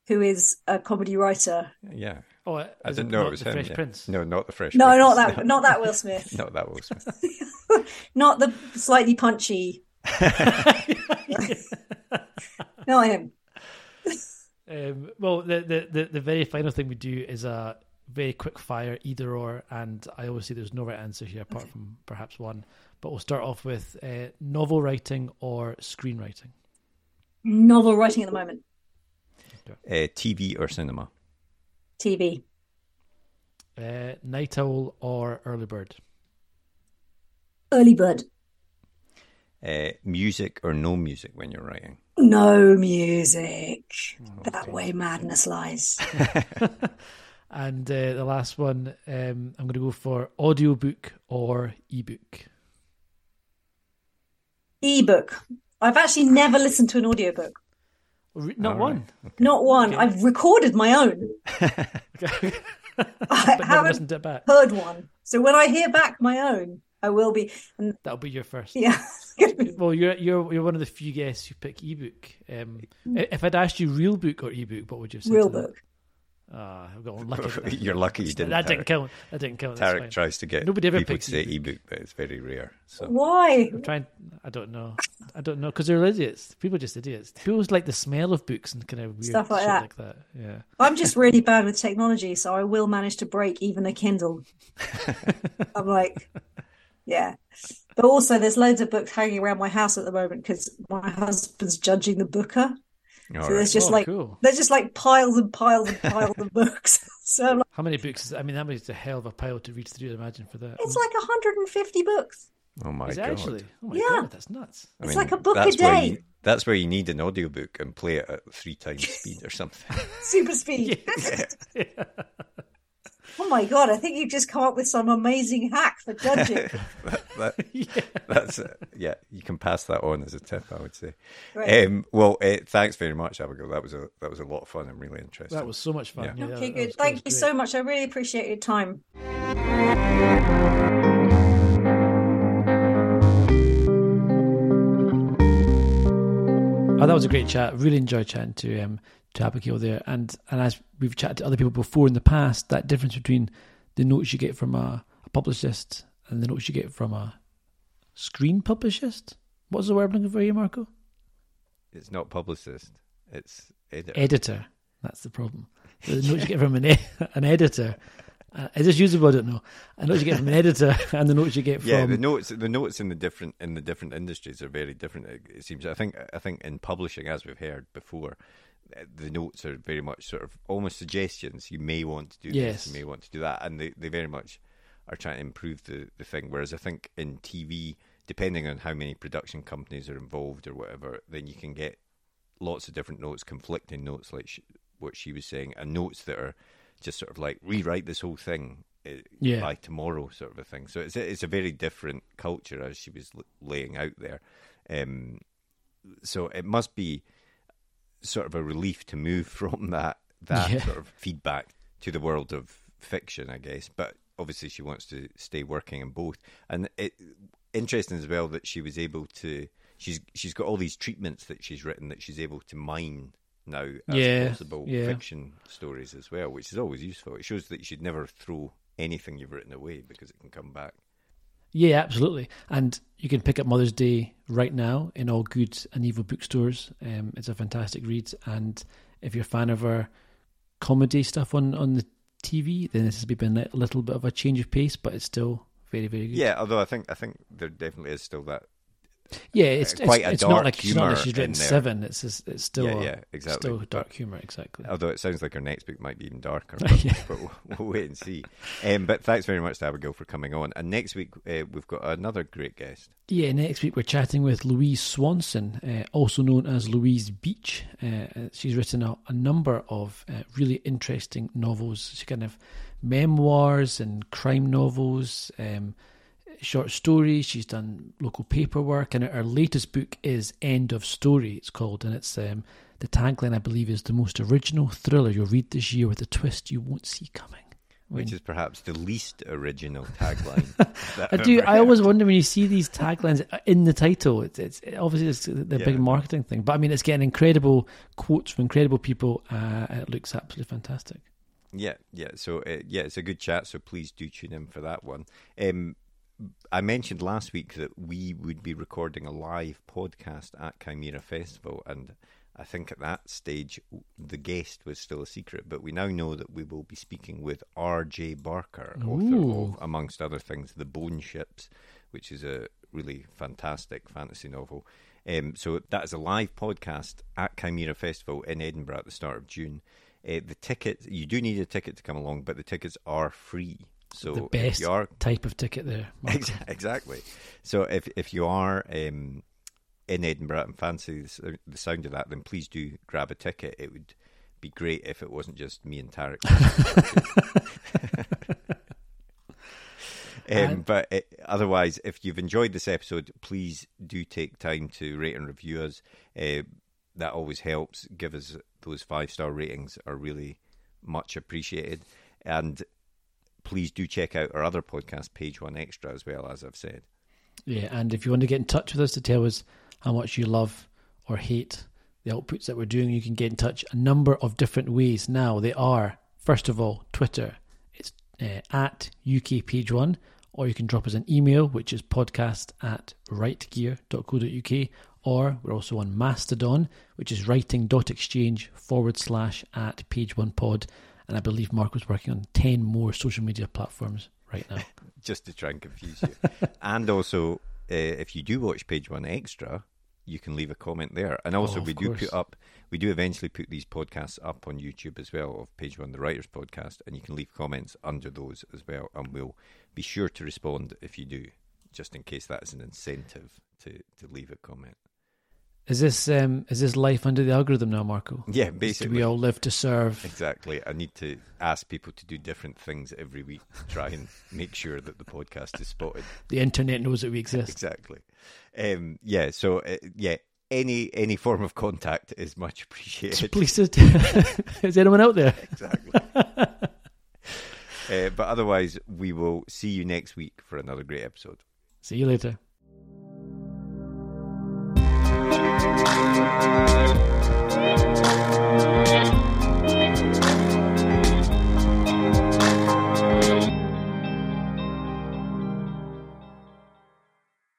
Who is a comedy writer. Yeah. Oh, I didn't it know it was the him. Fresh yeah. Prince. No, not the Fresh No, Prince. not that not that Will Smith. not that Will Smith. Not the slightly punchy. Not him. Um, well, the, the, the, the very final thing we do is a very quick fire either or, and I always say there's no right answer here apart from perhaps one. But we'll start off with uh, novel writing or screenwriting. Novel writing at the moment. Uh, TV or cinema? TV. Uh, night owl or early bird. Early bird. Uh, music or no music when you're writing? No music. That way madness lies. And uh, the last one, um, I'm going to go for audiobook or ebook. Ebook. I've actually never listened to an audiobook. Re- Not All one. Not one. Okay. I've recorded my own. Okay. I haven't it back. heard one. So when I hear back my own, I will be. And That'll be your first. yeah. Well, you're you're you're one of the few guests who pick ebook. Um, if I'd asked you real book or ebook, what would you have said? Real to that? book. Ah, I've got unlucky. You're lucky you didn't. That didn't Tarek. count. That didn't count. That's Tarek fine. tries to get Nobody ever people to picks say ebook. ebook, but it's very rare. So Why? I'm trying. I don't know. I don't know because they're idiots. People are just idiots. People just like the smell of books and kind of weird Stuff like shit that. like that. Yeah. I'm just really bad with technology, so I will manage to break even a Kindle. I'm like, yeah. But also, there's loads of books hanging around my house at the moment because my husband's judging the booker. All So right. there's just Oh, like cool. there's just like piles and piles and piles of books. So like, How many books? Is, I mean, that is a hell of a pile to read through. Imagine for that. it's like 150 books. oh my Is god! actually? Oh my Yeah. god, that's nuts. I It's mean, like a book a that's where day. you- that's where you need an audiobook and play it at three times speed or something. Super speed. Oh my god! I think you've just come up with some amazing hack for judging. That- That's it. Yeah, you can pass that on as a tip, I would say. Right. Um, well, uh, thanks very much, Abigail. That was a that was a lot of fun. I'm really interested. That was so much fun. Yeah. Yeah, okay, that good. was- Thank you great. so much. I really appreciate your time. Oh, that was a great chat. Really enjoyed chatting to um to Abigail there, and and as we've chatted to other people before in the past, that difference between the notes you get from a, a publicist and the notes you get from a screen publicist. What's the word I'm looking for here, Marco? It's not publicist. It's editor. Editor. That's the problem. The notes you get from an, e- an editor. Uh, is this usable? I don't know. The notes you get from an editor and the notes you get from. yeah, the notes the notes in the different in the different industries are very different. It, it seems. I think I think in publishing, as we've heard before, the notes are very much sort of almost suggestions. You may want to do Yes. this, you may want to do that, and they, they very much are trying to improve the, the thing. Whereas I think in TV, depending on how many production companies are involved or whatever, then you can get lots of different notes, conflicting notes, like sh- what she was saying, and notes that are just sort of like rewrite this whole thing uh, Yeah. by tomorrow, sort of a thing. So it's a, it's a very different culture as she was l- laying out there. Um, so it must be sort of a relief to move from that that Yeah. sort of feedback to the world of fiction, I guess. But obviously, she wants to stay working in both. And it interesting as well that she was able to. She's she's got all these treatments that she's written that she's able to mine now as Yeah, possible yeah. fiction stories as well, which is always useful. It shows that you should never throw anything you've written away because it can come back. Yeah, absolutely. And you can pick up Mother's Day right now in all good and evil bookstores. Um, it's a fantastic read. And if you're a fan of our comedy stuff on, on the TV, then this has been a little bit of a change of pace, but it's still very, very good. Yeah, although I think I think there definitely is still that. Yeah. It's quite it's, a dark not like it's not like she's written seven. It's just, it's still Yeah, yeah, exactly. still dark humor. Exactly. Although it sounds like her next book might be even darker, but, Yeah. but we'll, we'll wait and see. Um, but thanks very much to Abigail for coming on. And next week uh, we've got another great guest. Yeah, next week we're chatting with Louise Swanson, uh, also known as Louise Beech. Uh, uh, she's written a, a number of uh, really interesting novels. She kind of memoirs and crime novels, um, short stories. She's done local paperwork, and her latest book is End of Story. It's called, and it's um, the tagline I believe is the most original thriller you'll read this year with a twist you won't see coming. Which is perhaps the least original tagline. I do. I always wonder when you see these taglines in the title. It's, it's obviously it's the Yeah. big marketing thing, but I mean, it's getting incredible quotes from incredible people. Uh, it looks absolutely fantastic. Yeah, yeah. So uh, yeah, it's a good chat. So please do tune in for that one. Um, I mentioned last week that we would be recording a live podcast at Cymera Festival, and I think at that stage the guest was still a secret. But we now know that we will be speaking with R.J. Barker, author Ooh. of, amongst other things, The Bone Ships, which is a really fantastic fantasy novel. Um, so that is a live podcast at Cymera Festival in Edinburgh at the start of June. Uh, the ticket you do need a ticket to come along, but the tickets are free. So the best are type of ticket there. Ex- exactly. So if if you are um, in Edinburgh and fancy the, the sound of that, then please do grab a ticket. It would be great if it wasn't just me and Tarek. Um, but uh, otherwise, if you've enjoyed this episode, please do take time to rate and review us. Uh, that always helps. Give us those five star ratings are really much appreciated. And please do check out our other podcast, Page One Extra, as well as I've said. Yeah, and if you want to get in touch with us to tell us how much you love or hate the outputs that we're doing, you can get in touch a number of different ways. Now they are first of all Twitter. It's uh, at UK Page One, or you can drop us an email, which is podcast at writegear.co.uk, or we're also on Mastodon, which is writing.exchange forward slash at page one pod. And I believe Mark was working on 10 more social media platforms right now. just to try and confuse you. and also, uh, if you do watch Page One Extra, you can leave a comment there. And also, Oh, we do course. put up, we do eventually put these podcasts up on YouTube as well of Page One, the Writers Podcast, and you can leave comments under those as well, and we'll be sure to respond if you do, just in case that is an incentive to to leave a comment. Is this um, is this life under the algorithm now, Marco? Yeah, Do basically. we all live to serve? Exactly. I need to ask people to do different things every week to try and make sure that the podcast is spotted. The internet knows that we exist. exactly. Um, yeah. So uh, yeah, any any form of contact is much appreciated. please, is anyone out there? exactly. uh, but otherwise, we will see you next week for another great episode. See you later. Thank